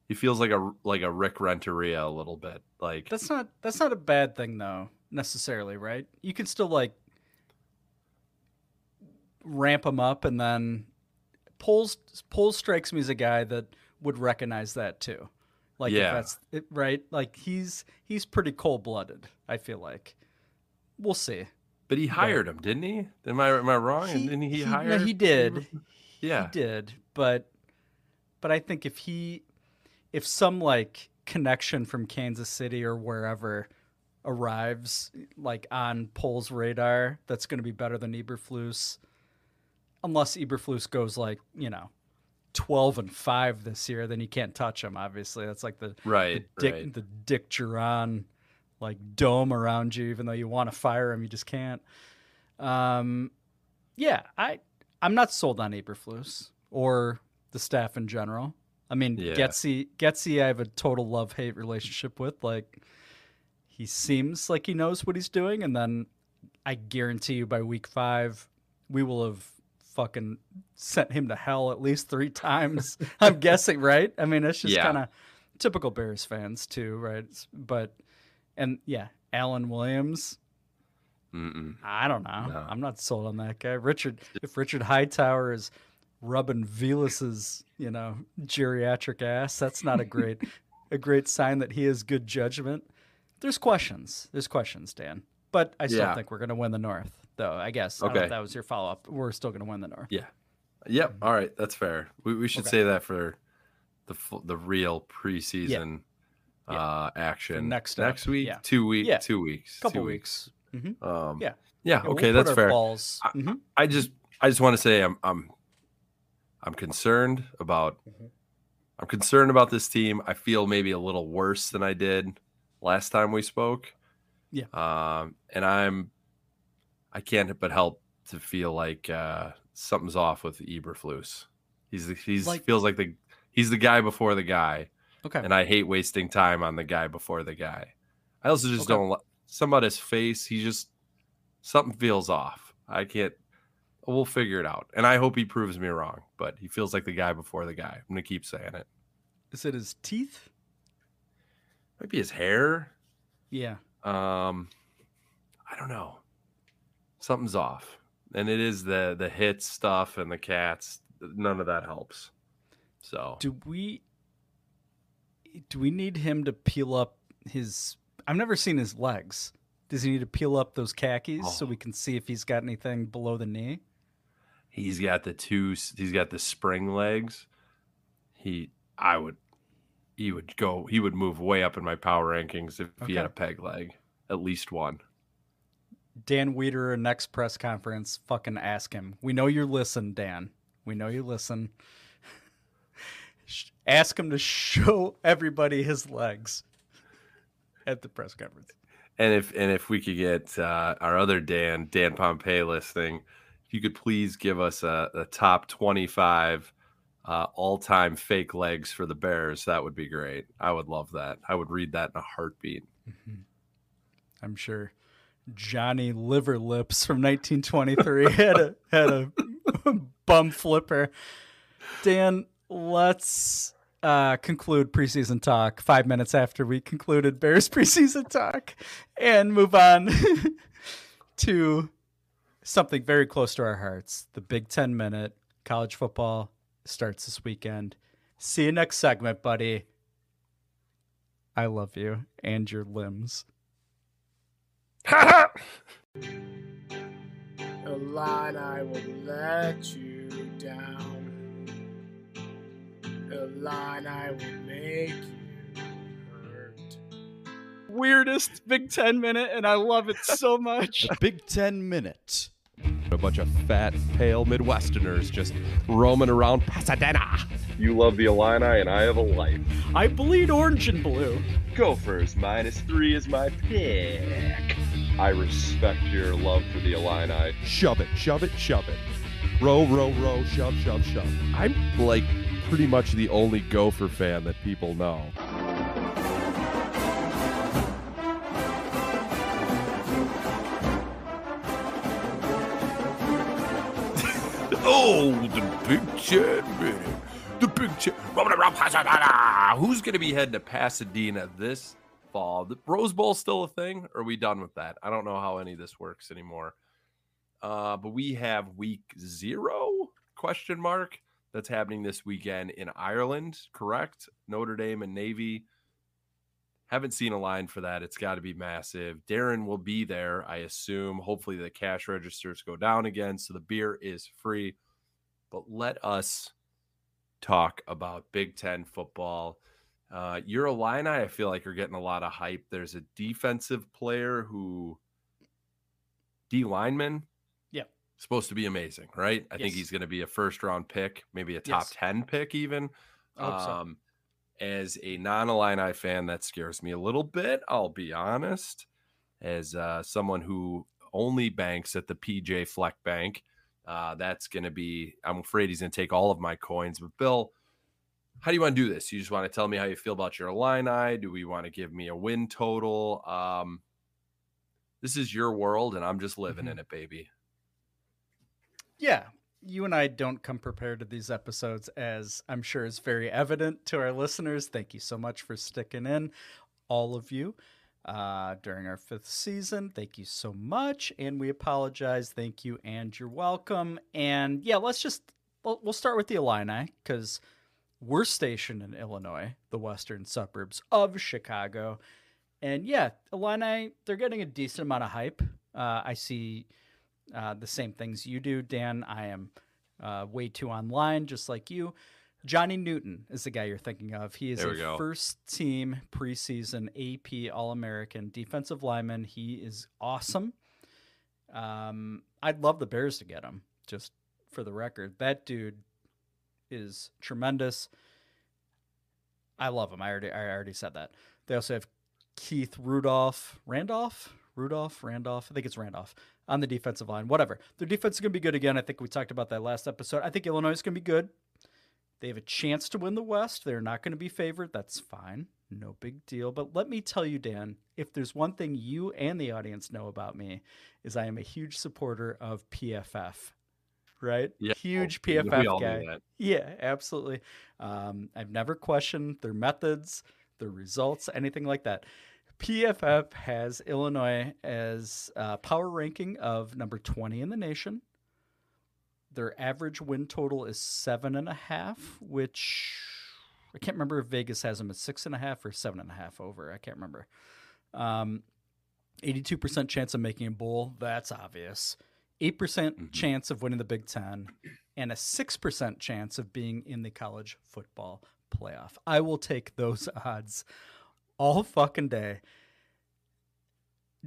He feels like a like a Rick Renteria a little bit. Like That's not that's not a bad thing though, necessarily, right? You can still like ramp him up and then Poles Poles strikes me as a guy that would recognize that too. Like if Yeah. that's it, right? Like he's he's pretty cold blooded, I feel like. We'll see. But he hired him, didn't he? Am I am I wrong? and didn't he, no, hire? he did. Yeah. He did, but but I think if he if some like connection from Kansas City or wherever arrives like on Pole's radar, that's going to be better than Eberflus. Unless Eberflus goes like you know twelve and five this year, then you can't touch him. Obviously, that's like the Right. the Dick right. the Dick Jauron like dome around you, even though you want to fire him, you just can't. Um, yeah, I I'm not sold on Eberflus or the staff in general. I mean, Yeah. Getsy Getsy, I have a total love hate relationship with. Like, he seems like he knows what he's doing, and then I guarantee you by week five, we will have fucking sent him to hell at least three times. I'm guessing, right? I mean, it's just Yeah. kind of typical Bears fans too, right? But and yeah, Alan Williams. Mm-mm. I don't know. No. I'm not sold on that guy. Richard, if Richard Hightower is rubbing Velus's, you know, geriatric ass, that's not a great, a great sign that he has good judgment. There's questions. There's questions, Dan. But I still Yeah. think we're going to win the North, though. I guess. I don't know Okay. if that was your follow up. We're still going to win the North. Yeah. Yep. Mm-hmm. All right. That's fair. We, we should Okay. say that for the the real preseason Yeah. Uh action next next step. week. Yeah. Two week. Yeah. Two weeks. Couple two weeks. hmm Um, Yeah. Yeah. Yeah, okay. we'll that's fair. Balls. I-. I just I just want to say I'm I'm I'm concerned about Mhm. I'm concerned about this team. I feel maybe a little worse than I did last time we spoke. Yeah. Um and I'm I can't but help to feel like uh something's off with Eberflus. He's the, he's Like- feels like the he's the guy before the guy Okay. and I hate wasting time on the guy before the guy. I also just Okay. don't li- some about his face. He just something feels off. I can't. we'll figure it out. And I hope he proves me wrong, but he feels like the guy before the guy. I'm going to keep saying it. Is it his teeth? Might be his hair. Yeah. Um, I don't know. Something's off, and it is the the hits stuff and the cats. None of that helps. So Do we do we need him to peel up his I've never seen his legs. Does he need to peel up those khakis so Oh. we can see if he's got anything below the knee? he's got the two. He's got the spring legs. He, I would, he would go. He would move way up in my power rankings if he had a peg leg, at least one. Dan Wiederer, next press conference, fucking ask him. We know you listen, Dan. We know you listen. Ask him to show everybody his legs at the press conference. And if and if we could get uh, our other Dan, Dan Pompei, listening, if you could please give us a, a top twenty-five uh, all-time fake legs for the Bears, that would be great. I would love that. I would read that in a heartbeat. I'm sure Johnny Liver Lips from 1923 had a had a bum flipper. Dan, let's uh, conclude preseason talk five minutes after we concluded Bears preseason talk and move on to something very close to our hearts. The Big Ten Minute college football starts this weekend. See you next segment, buddy. I love you and your limbs. Illini will let you down. Illini will make you hurt. weirdest Big Ten minute, and I love it so much. Big Ten Minute. A bunch of fat, pale Midwesterners just roaming around Pasadena. You love the Illini, and I have a life. I bleed orange and blue. Gophers minus three is my pick. I respect your love for the Illini. Shove it, shove it, shove it. Row, row, row, shove, shove, shove. I'm like pretty much the only Gopher fan that people know. oh, the Big Ten minute. The Big Pasadena. Who's going to be heading to Pasadena this fall? The Rose Bowl still a thing? Or are we done with that? I don't know how any of this works anymore. Uh, but we have week zero question mark that's happening this weekend in Ireland, correct? Notre Dame and Navy. Haven't seen a line for that. It's got to be massive. Darren will be there, I assume. Hopefully, the cash registers go down again, so the beer is free. But let us talk about Big Ten football. Uh, your Illini, I feel like, are getting a lot of hype. There's a defensive player who, D lineman. Supposed to be amazing, right? I think he's going to be a first round pick, maybe a top Yes. 10 pick, even. Hope so. Um, as a non Illini fan, that scares me a little bit. I'll be honest. As uh, someone who only banks at the PJ Fleck Bank, uh, that's going to be, I'm afraid he's going to take all of my coins. But Bill, how do you want to do this? You just want to tell me how you feel about your Illini? Do we want to give me a win total? Um, this is your world, and I'm just living Mhm. in it, baby. Yeah, you and I don't come prepared to these episodes, as I'm sure is very evident to our listeners. Thank you so much for sticking in, all of you, uh, during our fifth season. Thank you so much, and we apologize. Thank you, and you're welcome. And yeah, let's just we'll, we'll start with the Illini because we're stationed in Illinois, the western suburbs of Chicago. And yeah, Illini, they're getting a decent amount of hype. Uh, I see uh, the same things you do, Dan. I am uh, way too online, just like you. Johnny Newton is the guy you're thinking of. He is a go. first team preseason AP All American defensive lineman. He is awesome. Um, I'd love the Bears to get him, just for the record. That dude is tremendous. I love him. I already I already said that. They also have Keith Rudolph, Randolph, Rudolph, Randolph. I think it's Randolph on the defensive line. Whatever. Their defense is going to be good again. I think we talked about that last episode. I think Illinois is going to be good. They have a chance to win the West. They're not going to be favored. That's fine. No big deal. But let me tell you, Dan, if there's one thing you and the audience know about me, is I am a huge supporter of PFF. right? Yeah, Huge PFF guy. Yeah, absolutely. Um, I've never questioned their methods, their results, anything like that. PFF has Illinois as uh, power ranking of number 20 in the nation. Their average win total is seven and a half, which I can't remember if Vegas has them at six and a half or seven and a half over. I can't remember. Um, 82% chance of making a bowl. That's obvious. 8% Mhm. chance of winning the Big Ten, and a 6% chance of being in the college football playoff. I will take those odds all fucking day.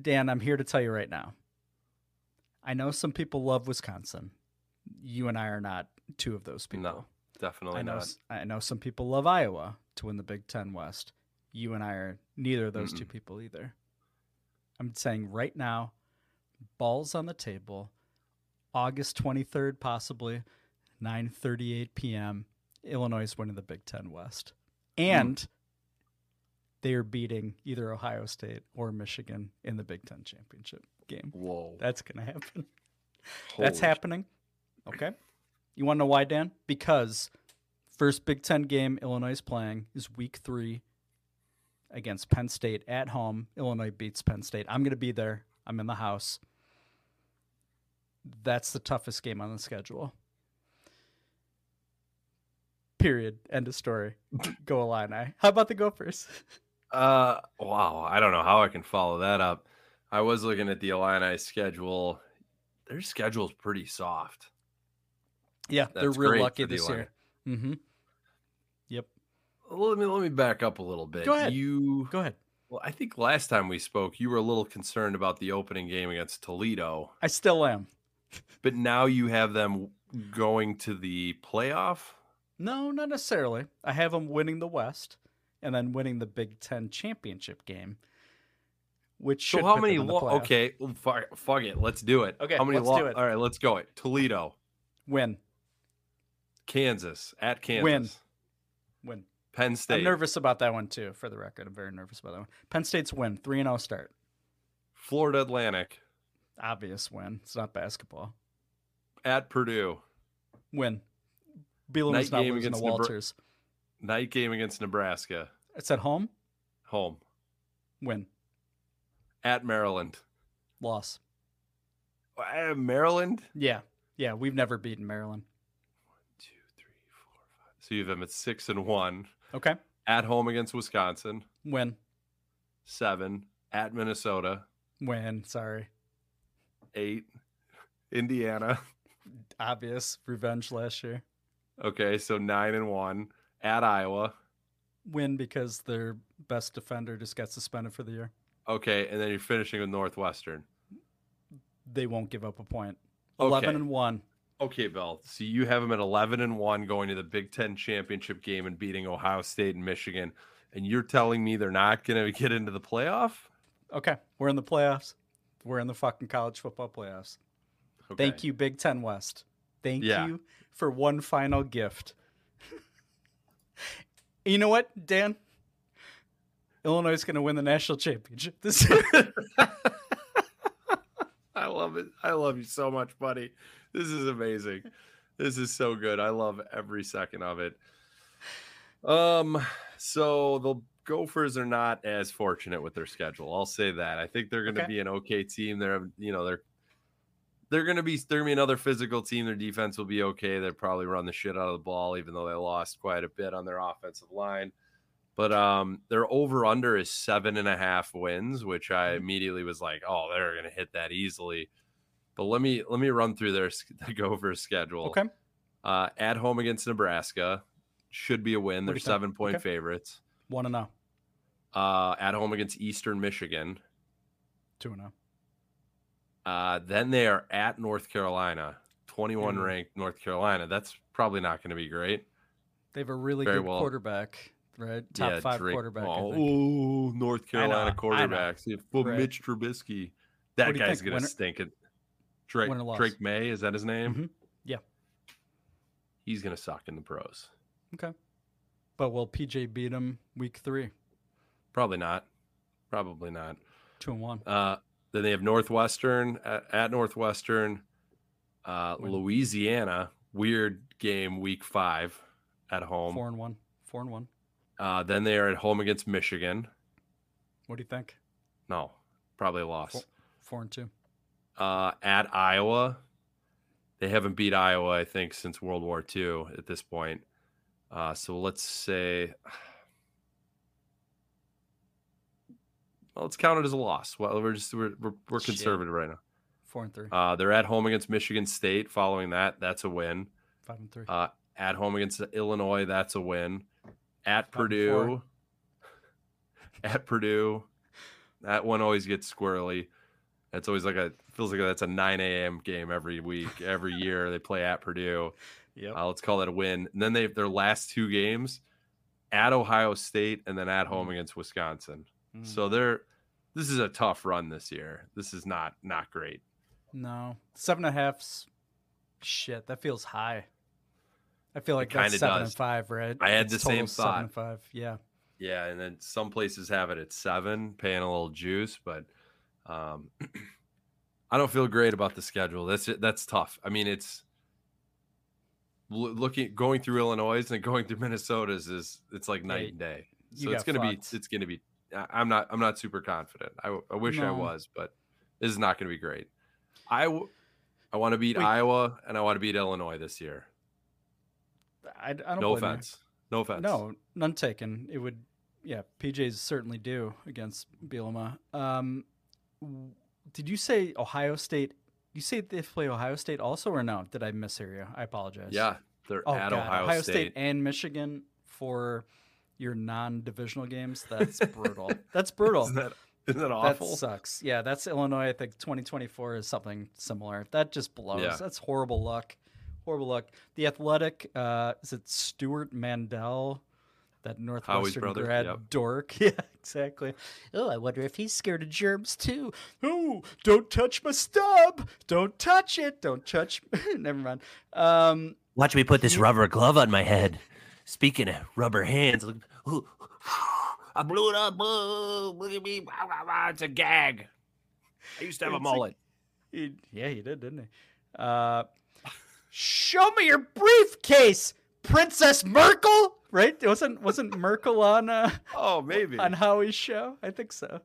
Dan, I'm here to tell you right now. I know some people love Wisconsin. You and I are not two of those people. No, definitely I know. not. I know some people love Iowa to win the Big Ten West. You and I are neither of those two Mm-mm. people either. I'm saying right now, balls on the table. August 23rd, possibly 9:38 p.m. Illinois is winning the Big Ten West, and mm. They are beating either Ohio State or Michigan in the Big Ten championship game. Whoa. That's That's gonna happen. That's happening. Okay. You want to know why, Dan? Because first Big Ten game Illinois is playing is week three against Penn State at home. Illinois beats Penn State. I'm going to be there. I'm in the house. That's the toughest game on the schedule. Period. End of story. Go Illini. How about the Gophers? Uh, wow. I don't know how I can follow that up. I was looking at the Illini schedule. Their schedule's pretty soft. Yeah, they're real lucky this year. Mm-hmm. Yep. Let me let me back up a little bit. Go ahead. You Go ahead. well, I think last time we spoke, you were a little concerned about the opening game against Toledo, I still am. but now you have them going to the playoff. No, not necessarily. I have them winning the West and then winning the Big Ten championship game, which should So how put many? them in the Lo- okay, well, fuck, fuck it. Let's do it. Okay, how many? let's lo- do it. All right, let's go. It Toledo, win, Kansas at Kansas, Win. win. Penn State, I'm nervous about that one too. For the record, I'm very nervous about that one. Penn State's win, three and zero start. Florida Atlantic Obvious win. It's not basketball. at Purdue, Win. Bielema's Night not game losing to against Nebra- Walters. Night game against Nebraska, It's at home. home Win. at Maryland. Loss. Uh, Maryland. Yeah. Yeah. We've never beaten Maryland. Two, three, four, five. So you have them at six and one. Okay. At home against Wisconsin, Win. seven. At Minnesota, Win. Sorry. eight. Indiana. Obvious. Revenge last year. Okay, so nine and one. At Iowa. win because their best defender just got suspended for the year. Okay, and then you're finishing with Northwestern. They won't give up a point. Eleven Okay. and one. Okay, Bill. So you have them at 11 and 1 going to the Big 10 championship game and beating Ohio State and Michigan. And you're telling me they're not going to get into the playoff? Okay, we're in the playoffs. We're in the fucking college football playoffs. Thank you, Big Ten West. Thank Yeah. you for one final gift. You know what, Dan? Illinois is going to win the national championship this year. I love it. I love you so much, buddy. This is amazing. This is so good. I love every second of it. Um, so the Gophers are not as fortunate with their schedule. I'll say that. I think they're going to Okay. be an okay team. They're, you know, they're they're going to be they're going to be another physical team. Their defense will be okay. They'll probably run the shit out of the ball, even though they lost quite a bit on their offensive line. But um, their over under is seven and a half wins, which I immediately was like, oh, they're going to hit that easily. But let me let me run through their the Gophers schedule. okay. Uh, at home against Nebraska should be a win. They're do you think? seven point Okay. favorites. One and zero. Uh, at home against Eastern Michigan. Two and oh. zero. Uh, then they are at North Carolina, 21 Mm. ranked North Carolina. That's probably not going to be great. They have a really Very good well. quarterback, right? Top five Drake- quarterback. Oh, ooh, North Carolina quarterbacks. Have full Right. Mitch Trubisky. That guy's going to stink it. Drake, Win or loss? Drake Maye, is that his name? Mhm. Yeah. He's going to suck in the pros. Okay. But will PJ beat him week three? Probably not. Probably not. Two and one. Uh, then they have Northwestern at, at Northwestern, Uh, Louisiana, weird game, week five at home. Four and one. Four and one. Uh, then they are at home against Michigan. What do you think? No, probably a loss. Four, four and two. Uh, at Iowa, they haven't beat Iowa, I think, since World War II at this point. Uh, so let's say, well, let's count it as a loss. Well, we're just we're we're, we're conservative right now. Four and three. Uh, they're at home against Michigan State. Following that, that's a win. Five and three. Uh, at home against Illinois, that's a win. At Five Purdue, at Purdue, that one always gets squirrely. That's always like a feels like that's a 9 a.m. game every week, every year. They play at Purdue. yep. Uh, let's call that a win. And then they their last two games at Ohio State and then at home against Wisconsin. Mm. So they're this is a tough run this year. This is not not great. No, seven and a half's shit. That feels high. I feel like that's kinda seven does. and five, right? I had It's the same Seven thought. and five. Yeah. Yeah, and then some places have it at seven, paying a little juice, but um, I don't feel great about the schedule. That's it. that's tough. I mean, it's loo- looking going through Illinois and going through Minnesota's is it's like night and day. So it's gonna fucked. be it's gonna be. I- I'm not I'm not super confident. I, I wish I was, but this is not gonna be great. I w- I want to beat Wait. Iowa and I want to beat Illinois this year. I, I don't No blame you. offense. No offense. No, none taken. It would, yeah. PJs certainly do against Bielema. Um, did you say Ohio State? You say they play Ohio State also, or no? Did I mishear you? I apologize. Yeah, they're Oh, at God. Ohio, State. and Michigan for your non-divisional games. That's brutal. That's brutal. Isn't that, isn't that That awful? sucks. Yeah, that's Illinois. I think 2024 is something similar. That just blows. Yeah. That's horrible luck. Horrible luck. The athletic, uh, is it Stewart Mandel? That Northwestern brother, grad yep. dork. Yeah, exactly. Oh, I wonder if he's scared of germs too. Oh, don't touch my stub. Don't touch it. Don't touch. Never mind. Um, Watch me put this rubber glove on my head. Speaking of rubber hands, look, ooh, I blew it up. Ooh, look at me. It's a gag. I used to have a It's like- mullet. He, yeah, he did, didn't he? Uh, show me your briefcase, Princess Merkel. Right? wasn't wasn't Merkel on uh, oh, maybe. on Howie's show? I think so.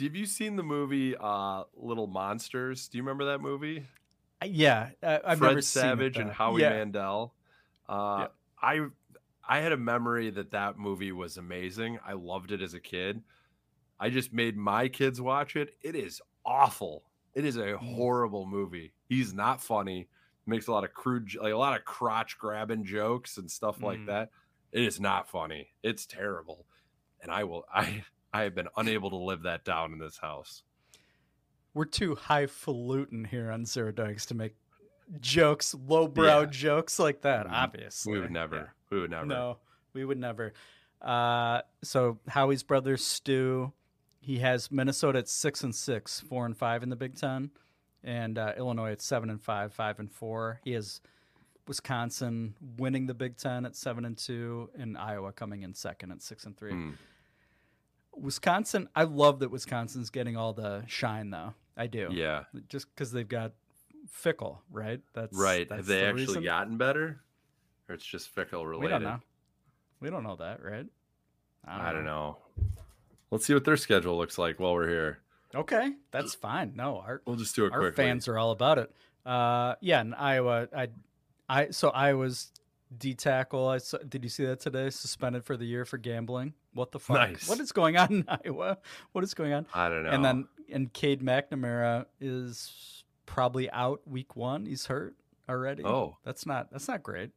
Have you seen the movie uh, Little Monsters? Do you remember that movie? Uh, Yeah, uh, I've Fred never seen it, Savage and. Howie yeah. Mandel. Uh, Yeah. I I had a memory that that movie was amazing. I loved it as a kid. I just made my kids watch it. It is awful. It is a Mm. horrible movie. He's not funny. Makes a lot of crude, like a lot of crotch grabbing jokes and stuff like Mm. that. It is not funny. It's terrible. And I will. I I have been unable to live that down in this house. We're too highfalutin here on Zero Doinks to make jokes, lowbrow Yeah. jokes like that. Obviously, We would never. We would never. No, we would never. Uh, so Howie's brother Stu, he has Minnesota at six and six, four and five in the Big Ten, and uh, Illinois at seven and five, five and four. He has Wisconsin winning the Big Ten at seven and two, and Iowa coming in second at six and three. Hmm. Wisconsin, I love that Wisconsin's getting all the shine though. I do. Yeah. Just because they've got Fickell, right? That's Right. That's Have they the actually reason? gotten better? Or it's just Fickell related? We don't know. We don't know that, right? I don't know. Let's see what their schedule looks like while we're here. Okay, that's fine. No, our We'll just do it our quickly. fans are all about it. Uh, yeah, in Iowa, I, I so Iowa's D tackle. I saw, did you see that today? Suspended for the year for gambling. What the fuck? Nice. What is going on in Iowa? What is going on? I don't know. And then and Cade McNamara is probably out week one. He's hurt already. Oh. that's not that's not great.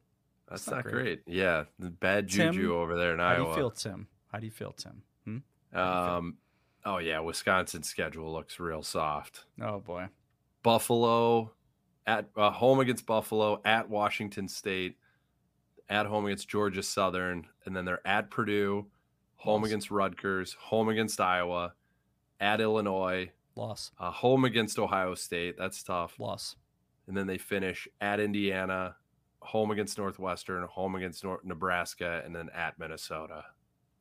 That's not not great. great. Yeah, bad Tim, juju over there in Iowa. How do you feel, Tim? How do you feel, Tim? Hmm? you feel? Um, oh yeah, Wisconsin's schedule looks real soft. Oh boy. Buffalo at uh, home against Buffalo, at Washington State, at home against Georgia Southern, and then they're at Purdue, home Loss. against Rutgers, home against Iowa, at Illinois, Loss. uh, home against Ohio State. That's tough. Loss. And then they finish at Indiana, home against Northwestern, home against Nor- Nebraska, and then at Minnesota.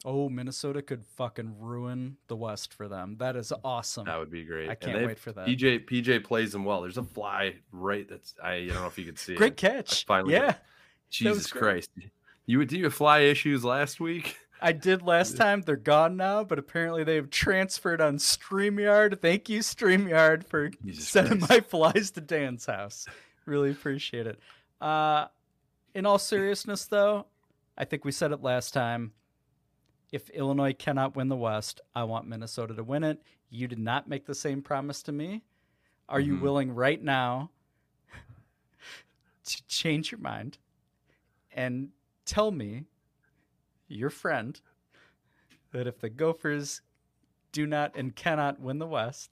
Oh, Minnesota could fucking ruin the West for them. That is awesome. That would be great. I can't wait for that. PJ PJ plays them well. There's a fly right that's I, I don't know if you can see it. Great I catch. finally yeah, got- Jesus. Christ. You would do you fly issues last week? I did last time. They're gone now, but apparently they've transferred on StreamYard. Thank you, StreamYard, for Jesus sending Christ. my flies to Dan's house. Really appreciate it. Uh, in all seriousness, though, I think we said it last time. If Illinois cannot win the West, I want Minnesota to win it. You did not make the same promise to me. Are you Mhm. willing right now to change your mind and tell me, your friend, that if the Gophers do not and cannot win the West,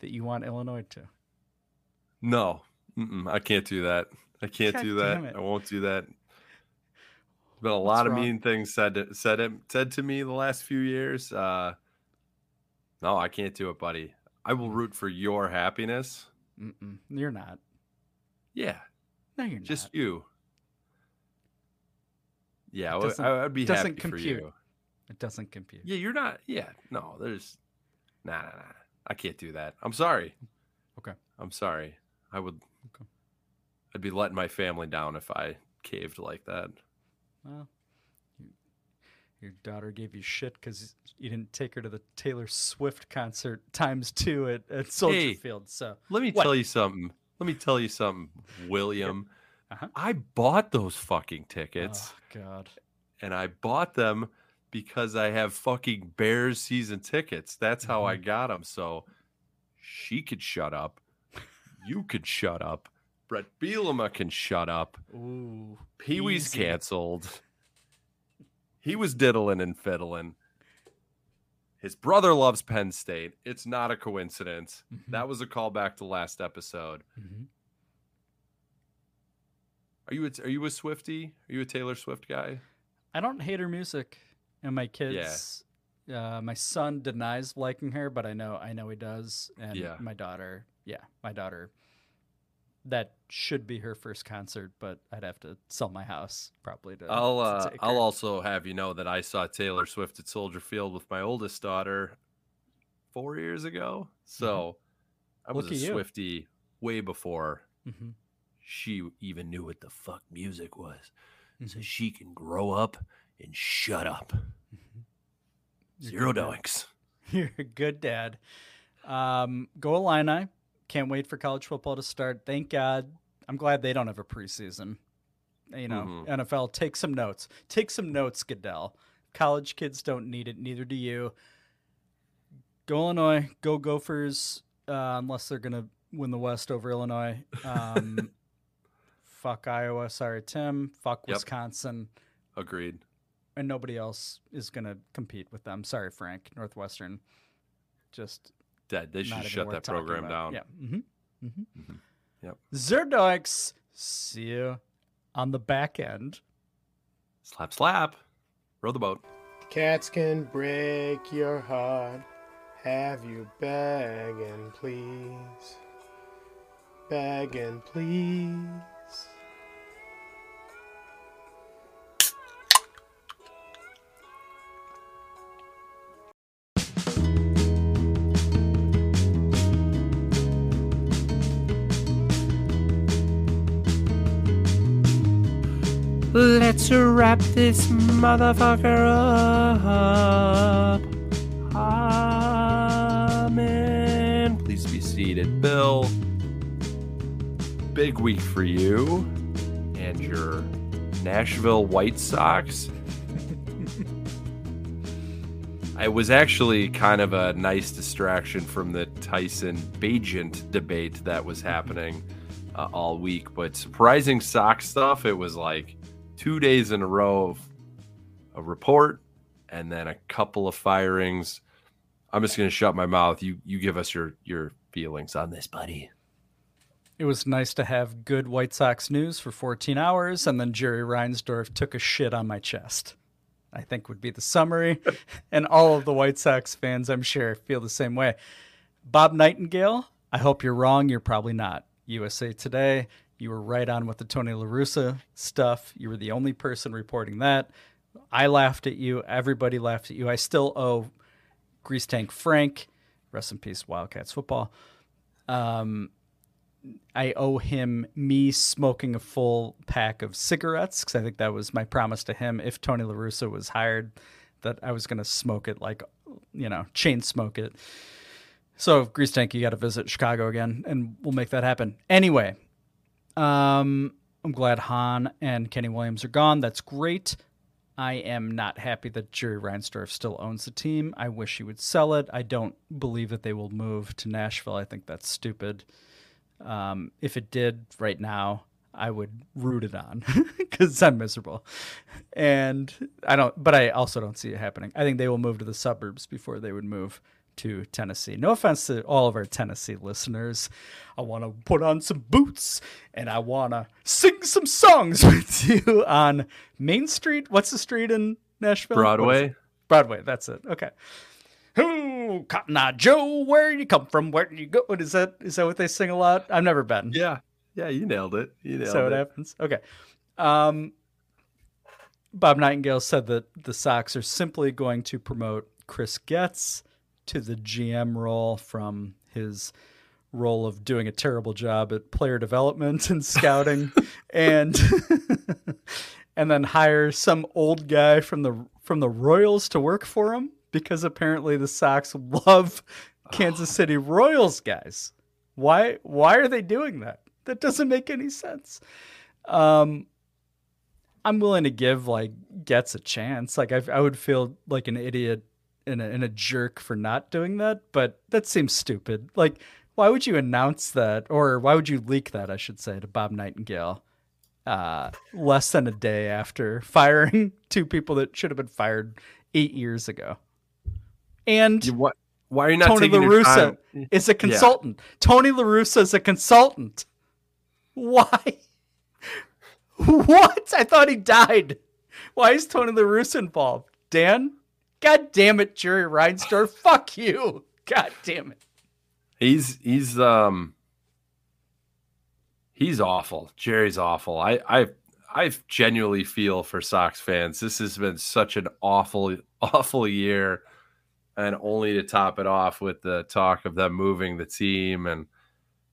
that you want Illinois to? No. Mm-mm, I can't do that. I can't God do that. I won't do that. There's been a What's lot of wrong? mean things said to, said it, said to me the last few years. Uh, no, I can't do it, buddy. I will root for your happiness. Mm-mm, you're not. Yeah, No, you're just not. you. Yeah, I would- doesn't- I would be doesn't happy for compute. you. It doesn't compute. Yeah, you're not. Yeah, no, there's. Nah, nah, nah. I can't do that. I'm sorry. Okay. I'm sorry. I would. Okay. I'd be letting my family down if I caved like that. Well, you, your daughter gave you shit because you didn't take her to the Taylor Swift concert times two at, at Soldier Hey, Field. So Let me What? tell you something. Let me tell you something, William. Uh-huh. I bought those fucking tickets, Oh, God. and I bought them because I have fucking Bears season tickets. That's how Mm-hmm. I got them. So she could shut up. You could shut up. Bret Bielema can shut up. Ooh. Pee Wee's canceled. He was diddling and fiddling. His brother loves Penn State. It's not a coincidence. Mhm. That was a callback to last episode. Mhm. Are you a, are you a Swifty? Are you a Taylor Swift guy? I don't hate her music, and my kids. Uh, my son denies liking her, but I know I know he does, and Yeah. my daughter. Yeah, my daughter. That should be her first concert, but I'd have to sell my house probably to. I'll uh, take I'll also have you know that I saw Taylor Swift at Soldier Field with my oldest daughter four years ago. So I was Mm-hmm. Look a. Swifty way before Mhm. She even knew what the fuck music was. So Mhm. she can grow up and shut up. Zero good doinks. You're a good dad. Um, go Illini. Can't wait for college football to start. Thank God. I'm glad they don't have a preseason. You know, Mhm. NFL, take some notes. Take some notes, Goodell. College kids don't need it. Neither do you. Go Illinois. Go Gophers. Uh, unless they're gonna win the West over Illinois. Um, fuck Iowa. Sorry, Tim. Fuck Yep. Wisconsin agreed. and nobody else is going to compete with them. Sorry, Frank. Northwestern, just Dead. They should shut that program about. down. Yeah. Mm-hmm. Mm-hmm. Yep. Zero Doinks, see you on the back end. Slap, slap. Row the boat. Cats can break your heart. Have you begging, please? Begging, please. Let's wrap this motherfucker up. Amen. Please be seated, Bill. Big week for you and your Nashville White Sox. It was actually kind of a nice distraction from the Tyson Bagent debate that was happening uh, all week. But surprising Sox stuff, it was like two days in a row of a report and then a couple of firings. I'm just gonna shut my mouth. You you give us your your feelings on this, buddy. It was nice to have good White Sox news for 14 hours, and then Jerry Reinsdorf took a shit on my chest. I think would be the summary, and all of the White Sox fans, I'm sure, feel the same way. Bob Nightingale, I hope you're wrong. You're probably not. USA Today, you were right on with the Tony La Russa stuff. You were the only person reporting that. I laughed at you. Everybody laughed at you. I still owe Grease Tank Frank, rest in peace, Wildcats football. Um, I owe him me smoking a full pack of cigarettes because I think that was my promise to him if Tony LaRussa was hired, that I was going to smoke it like, you know, chain smoke it. So Grease Tank, you got to visit Chicago again, and we'll make that happen. Anyway, um, I'm glad Hahn and Kenny Williams are gone. That's great. I am not happy that Jerry Reinsdorf still owns the team. I wish he would sell it. I don't believe that they will move to Nashville. I think that's stupid. Um, if it did right now, I would root it on because I'm miserable. And I don't, but I also don't see it happening. I think they will move to the suburbs before they would move to Tennessee. No offense to all of our Tennessee listeners. I want to put on some boots and I want to sing some songs with you on Main Street. What's the street in Nashville? Broadway. Broadway. That's it. Okay. Who Cotton Eye Joe, where you come from? Where do you go? What is that? Is that what they sing a lot? I've never been. Yeah, yeah, you nailed it. You nailed so it it. happens. Okay. Um, Bob Nightingale said that the Sox are simply going to promote Chris Getz to the GM role from his role of doing a terrible job at player development and scouting and and then hire some old guy from the from the Royals to work for him because apparently the Sox love Kansas City Royals guys. Why why are they doing that? That doesn't make any sense. Um I'm willing to give like Getz a chance. Like I, I would feel like an idiot and a, and a jerk for not doing that, but that seems stupid. Like, why would you announce that, or why would you leak that? I should say to Bob Nightingale, uh, less than a day after firing two people that should have been fired eight years ago. And what? Why are you not Tony taking La your Russa time? is a consultant. Tony La Russa is a consultant. Why? What? I thought he died. Why is Tony La Russa involved? Dan? God damn it, Jerry Reinsdorf. Fuck you. God damn it. He's he's um he's awful. Jerry's awful. I I I genuinely feel for Sox fans. This has been such an awful awful year, and only to top it off with the talk of them moving the team and.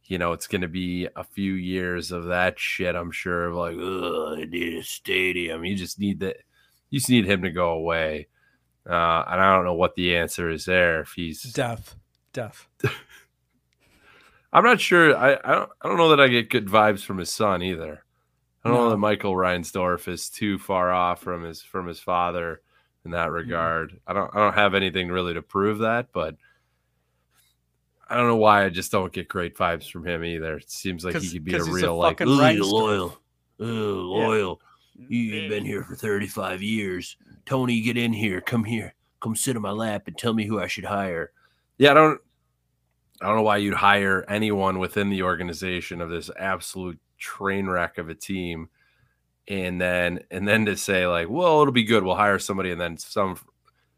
You know, it's going to be a few years of that shit. I'm sure of like, I need a stadium. You just need that. You just need him to go away. Uh, and I don't know what the answer is there. If he's deaf, deaf. I'm not sure. I, I don't I don't know that I get good vibes from his son either. I don't know that Michael Reinsdorf is too far off from his from his father in that regard. I don't I don't have anything really to prove that, but I don't know why I just don't get great vibes from him either. It seems like he could be a he's a real like loyal. Ooh, loyal. You, you've been here for 35 years. Tony, get in here. Come here. Come sit on my lap and tell me who I should hire. Yeah, I don't I don't know why you'd hire anyone within the organization of this absolute train wreck of a team and then and then to say like, well, it'll be good, we'll hire somebody and then some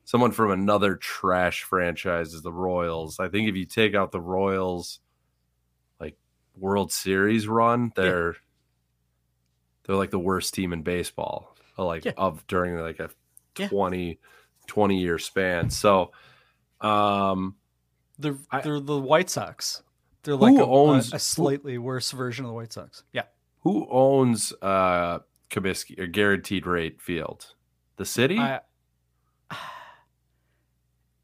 someone from another trash franchise is the Royals. I think if you take out the Royals like World Series run, they're they're like the worst team in baseball. uh, Like Yeah. of during like a Yeah. 20 20 year span. So um They're, I- they're the White Sox. They're like a, owns- a, a slightly worse version of the White Sox. Yeah. Who owns uh Comiskey or guaranteed rate field? The city? I,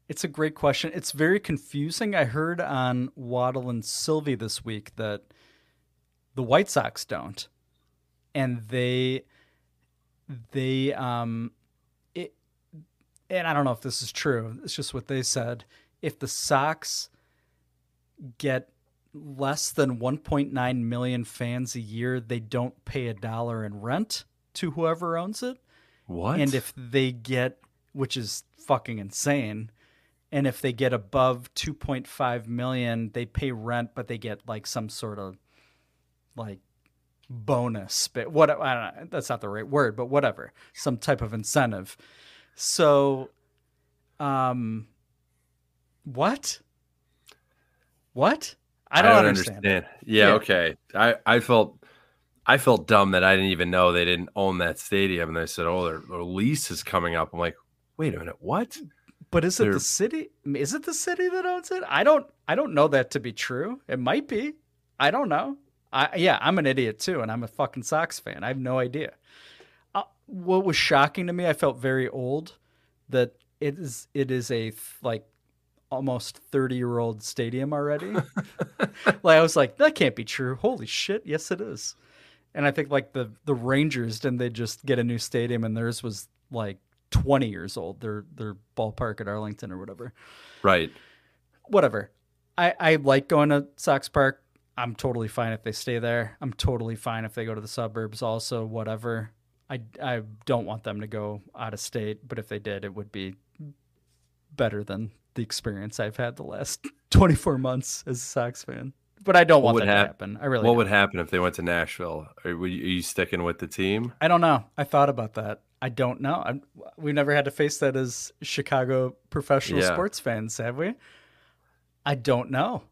it's a great question. It's very confusing. I heard on Waddle and Silvy this week that the White Sox don't, and they they um it and I don't know if this is true. It's just what they said. If the Sox get less than 1.9 million fans a year, they don't pay a dollar in rent to whoever owns it. what? And if they get, which is fucking insane, and if they get above 2.5 million, they pay rent, but they get like some sort of like bonus. But what I don't know, that's not the right word, but whatever, some type of incentive. So, um, what? What? I don't, understand. Yeah, Yeah. okay. I I felt I felt dumb that I didn't even know they didn't own that stadium. And they said, "Oh, their, their lease is coming up." I'm like, "Wait a minute, what?" But is it They're- the city? Is it the city that owns it? I don't. I don't know that to be true. It might be. I don't know. I yeah, I'm an idiot too, and I'm a fucking Sox fan. I have no idea. Uh, what was shocking to me, I felt very old. That it is. It is a like almost 30 year old stadium already. like I was like, that can't be true. Holy shit! Yes, it is. And I think like the the Rangers didn't they just get a new stadium and theirs was like 20 years old. Their their ballpark at Arlington or whatever. Right. Whatever. I I like going to Sox Park. I'm totally fine if they stay there. I'm totally fine if they go to the suburbs also, whatever. I I don't want them to go out of state, but if they did, it would be better than the experience I've had the last 24 months as a Sox fan. But I don't What want that to happen. I really what don't. would happen if they went to Nashville? Are, you, are you sticking with the team? I don't know. I thought about that. I don't know. i we've never had to face that as Chicago professional Yeah. sports fans, have we? I don't know.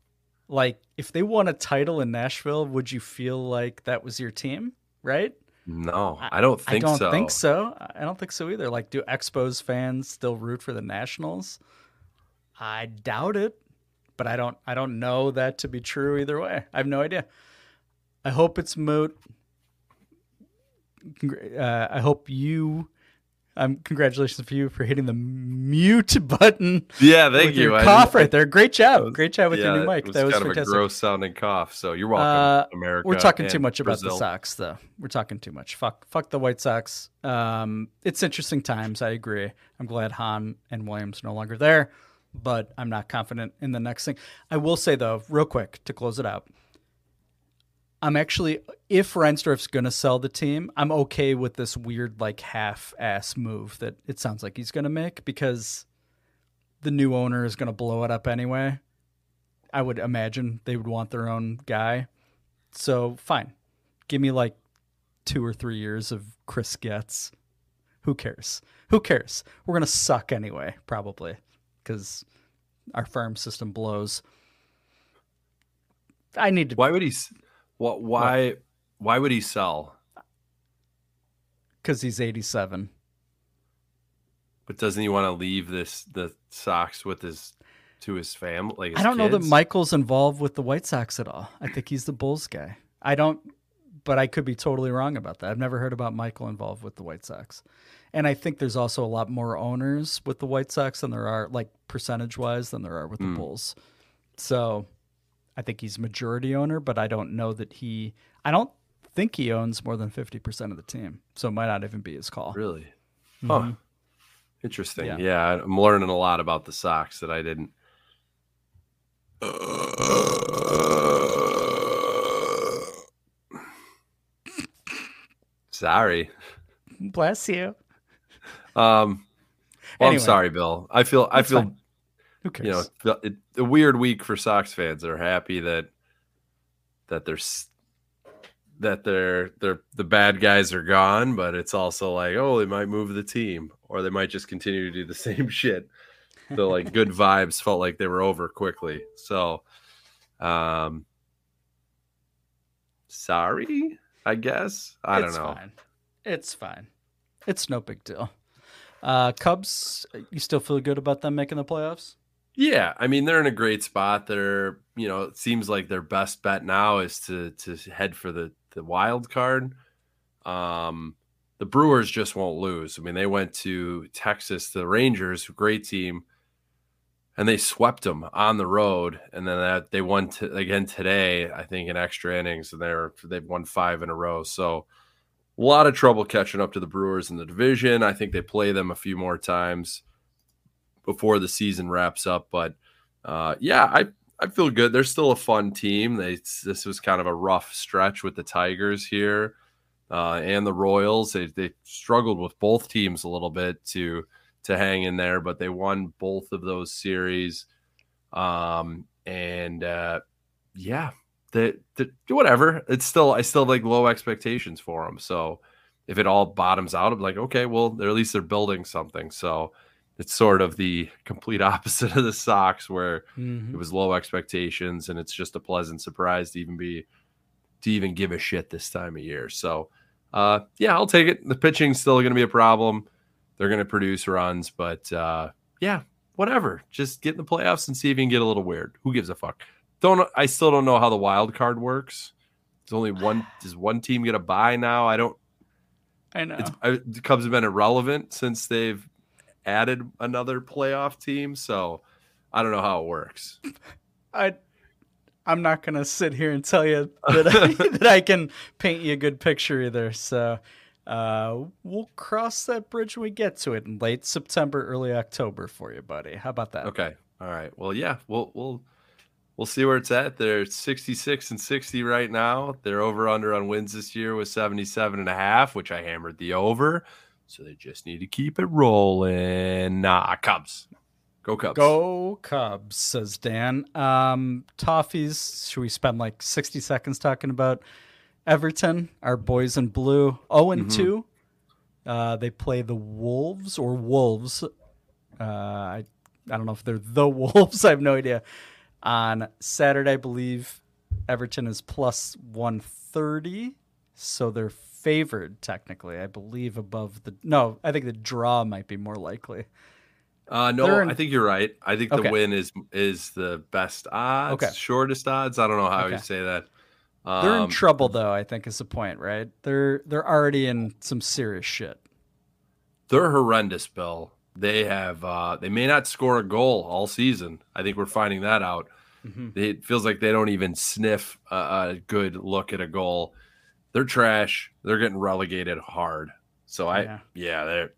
Like, if they won a title in Nashville, would you feel like that was your team? Right? No, I, don't think so. I don't so. think so. I don't think so either. Like, do Expos fans still root for the Nationals? I doubt it, but I don't. I don't know that to be true either way. I have no idea. I hope it's moot. Uh, I hope you. Um, congratulations for you for hitting the mute button. Yeah, thank you. I cough didn't- right there. Great job. Great job with yeah, your new mic. Was that was kind fantastic. of a gross sounding cough. So you're welcome, Uh, America. We're talking too much about the Brazil. Sox, though. We're talking too much. Fuck, fuck the White Sox. Um, it's interesting times. I agree. I'm glad Hahn and Williams are no longer there, but I'm not confident in the next thing. I will say though, real quick to close it out. I'm actually, if Reinsdorf's going to sell the team, I'm okay with this weird, like, half ass move that it sounds like he's going to make because the new owner is going to blow it up anyway. I would imagine they would want their own guy. So, fine. Give me like two or three years of Chris Getz. Who cares? Who cares? We're going to suck anyway, probably, because our farm system blows. I need to Why would he? What? Why? Why would he sell? because he's 87. But doesn't he want to leave this the Sox with his to his family? Like his I don't know that? Michael's involved with the White Sox at all. I think he's the Bulls guy. I don't, but I could be totally wrong about that. I've never heard about Michael involved with the White Sox. And I think there's also a lot more owners with the White Sox than there are, like percentage wise, than there are with the Hmm. Bulls. So I think he's majority owner, but I don't know that he, I don't think he owns more than 50% of the team. So it might not even be his call. Really? Mhm. Huh. Interesting. Yeah. Yeah. I'm learning a lot about the Sox that I didn't. Sorry. Bless you. Um. Well, Anyway. I'm sorry, Bill. I feel. I feel. fine. Who cares? You know, it, a weird week for Sox fans. They're happy that that they're that they're they're the bad guys are gone, but it's also like, oh, they might move the team, or they might just continue to do the same shit. The like good vibes felt like they were over quickly. So, um, sorry, I guess. I don't know. Fine. It's fine. It's no big deal. Uh, Cubs, you still feel good about them making the playoffs? Yeah, I mean they're in a great spot. They're you know it seems like their best bet now is to to head for the the wild card. Um, the Brewers just won't lose. I mean they went to Texas, the Rangers, great team, and they swept them on the road. And then that they won again today, I think in extra innings, and they're they've won five in a row. So a lot of trouble catching up to the Brewers in the division. I think they play them a few more times before the season wraps up. But uh, yeah, I I feel good. They're still a fun team. They this was kind of a rough stretch with the Tigers here uh, and the Royals. They they struggled with both teams a little bit to to hang in there, but they won both of those series. Um, and uh, yeah, the, the whatever. It's still I still like low expectations for them. So if it all bottoms out, I'm like, okay, well, at least they're building something. So it's sort of the complete opposite of the Sox, where Mhm. it was low expectations, and it's just a pleasant surprise to even be to even give a shit this time of year. So, uh, yeah, I'll take it. The pitching's still going to be a problem. They're going to produce runs, but uh, yeah, whatever. Just get in the playoffs and see if you can get a little weird. Who gives a fuck? Don't I still don't know how the wild card works. It's only one. Does one team get a buy now? I don't. I know. It's, uh, the Cubs have been irrelevant since they've added another playoff team. So I don't know how it works. I I'm not gonna sit here and tell you that I, that I can paint you a good picture either. So uh, we'll cross that bridge when we get to it in late September, early October for you, buddy. How about that? Okay. All right. Well, yeah, we'll we'll we'll see where it's at. They're 66 and 60 right now. They're over under on wins this year with 77 and a half, which I hammered the over. So they just need to keep it rolling. Nah, Cubs. Go Cubs. Go Cubs, says Dan. Um, Toffees, should we spend like 60 seconds talking about Everton, our boys in blue? 0 and Mhm. 2. Uh, they play the Wolves or Wolves. Uh, I, I don't know if they're the Wolves. I have no idea. On Saturday, I believe Everton is plus 130. So they're favored technically, I believe, above the. No, I think the draw might be more likely. Uh, no, in- I think you're right. I think the Okay. win is is the best odds, Okay. shortest odds. I don't know how Okay. you say that. They're in Um, trouble though, I think is the point, right? They're they're already in some serious shit. they're horrendous, Bill. They have uh they may not score a goal all season. I think we're finding that out. Mhm. It feels like they don't even sniff a, a good look at a goal. They're trash. They're getting relegated hard. So I Yeah. yeah, they're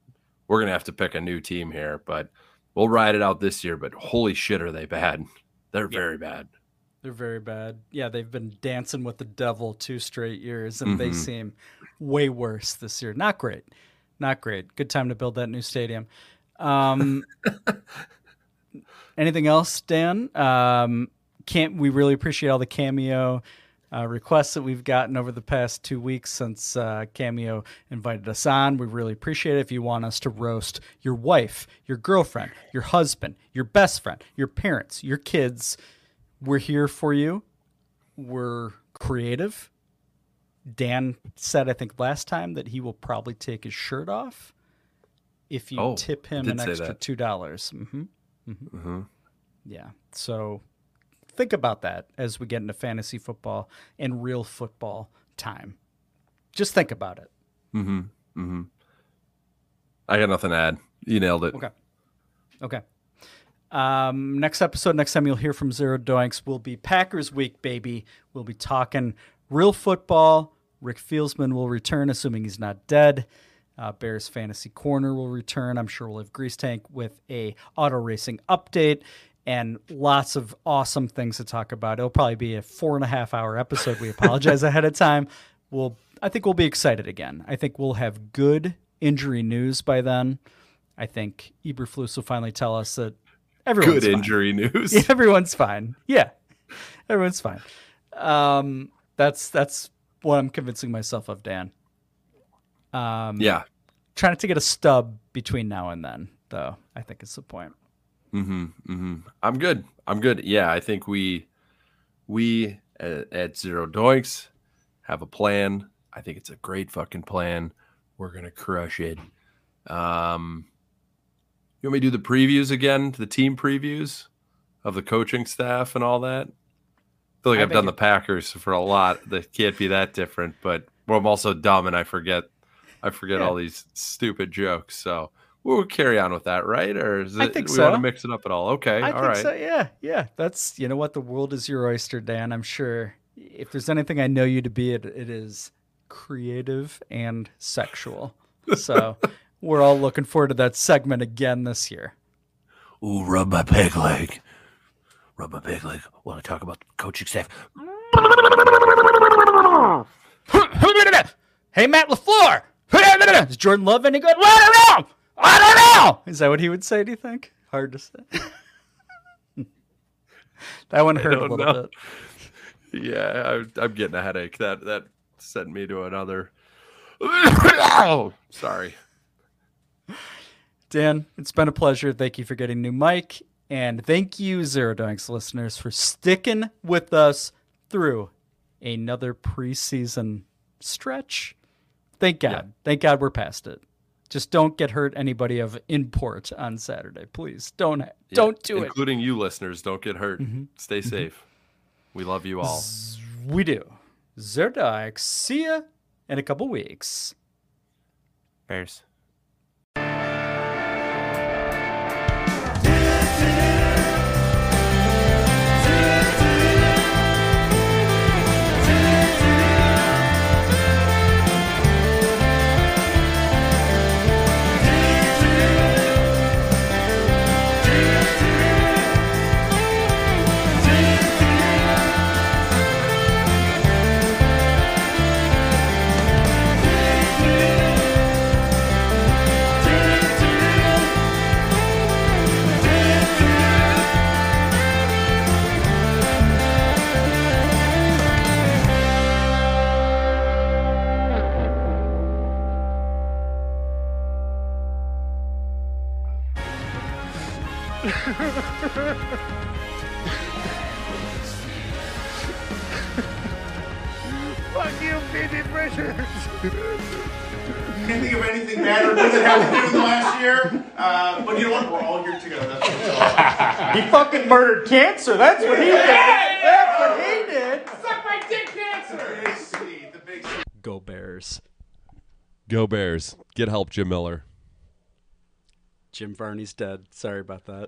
we're gonna have to pick a new team here, but we'll ride it out this year. But holy shit, are they bad? They're very bad. They're very bad. Yeah, they've been dancing with the devil two straight years, and they Mhm. seem way worse this year. Not great. Not great. Good time to build that new stadium. Um, anything else, Dan? Um, can't we really appreciate all the cameo uh, requests that we've gotten over the past two weeks since uh, Cameo invited us on. We really appreciate it. If you want us to roast your wife, your girlfriend, your husband, your best friend, your parents, your kids, we're here for you. We're creative. Dan said, I think last time, that he will probably take his shirt off if you Oh, tip him an extra that. two dollars. Mm-hmm. hmm Yeah. So think about that as we get into fantasy football and real football time. Just think about it. Mm-hmm. Mm-hmm. I got nothing to add. You nailed it. Okay. Okay. Um, next episode, next time you'll hear from Zero Doinks will be Packers Week, baby. We'll be talking real football. Rick Fieldsman will return, assuming he's not dead. Uh, Bears Fantasy Corner will return. I'm sure we'll have Grease Tank with a auto racing update and lots of awesome things to talk about. It'll probably be a four and a half hour episode. We apologize ahead of time. We'll, I think we'll be excited again. I think we'll have good injury news by then. I think Eberflus will finally tell us that everyone's Good fine. injury news. Yeah, everyone's fine. Yeah, everyone's fine. Um, that's that's what I'm convincing myself of, Dan. Um, Yeah. trying to get a stub between now and then, though. I think is the point. Mm-hmm. Mm-hmm. I'm good. I'm good. Yeah, I think we we at, at Zero Doinks have a plan. I think it's a great fucking plan. We're gonna crush it. Um, you want me to do the previews again? The team previews of the coaching staff and all that. I feel like I I've done the Packers for a lot. That can't be that different. But well, I'm also dumb and I forget. I forget Yeah. all these stupid jokes. So we'll carry on with that, right? Or is it, I think we want to mix it up at all? Okay, All right. I all think right. so. Yeah, yeah. That's you know what the world is your oyster, Dan. I'm sure. If there's anything I know you to be, it, it is creative and sexual. So we're all looking forward to that segment again this year. Ooh, rub my peg leg. Rub my peg leg. Want to talk about the coaching staff? hey, Matt LaFleur. Is Jordan Love any good? Well, I don't know. I don't know. Is that what he would say, do you think? Hard to say. that one hurt a little know. bit. Yeah, I, I'm getting a headache. That that sent me to another. oh, sorry. Dan, it's been a pleasure. Thank you for getting new mic. And thank you, Zero Doinks listeners, for sticking with us through another preseason stretch. Thank God. Thank God we're past it. Just don't get hurt anybody of import on Saturday, please. Don't Yeah, don't do it. Mm-hmm. Including you listeners. Don't get hurt. Stay safe. We love you all. We do. Zerdak, see ya in a couple weeks. Bears. Fuck you, Phoebe Bridgers. Can't think of anything better or good that happened in the last year. Uh, but you know what? We're all here together. That's what it's all about. He fucking murdered cancer. That's what he did. That's what he did. Suck my dick, cancer. Big C, the big C. Go Bears. Go Bears. Get help, Jim Miller. Jim Varney's dead. Sorry about that.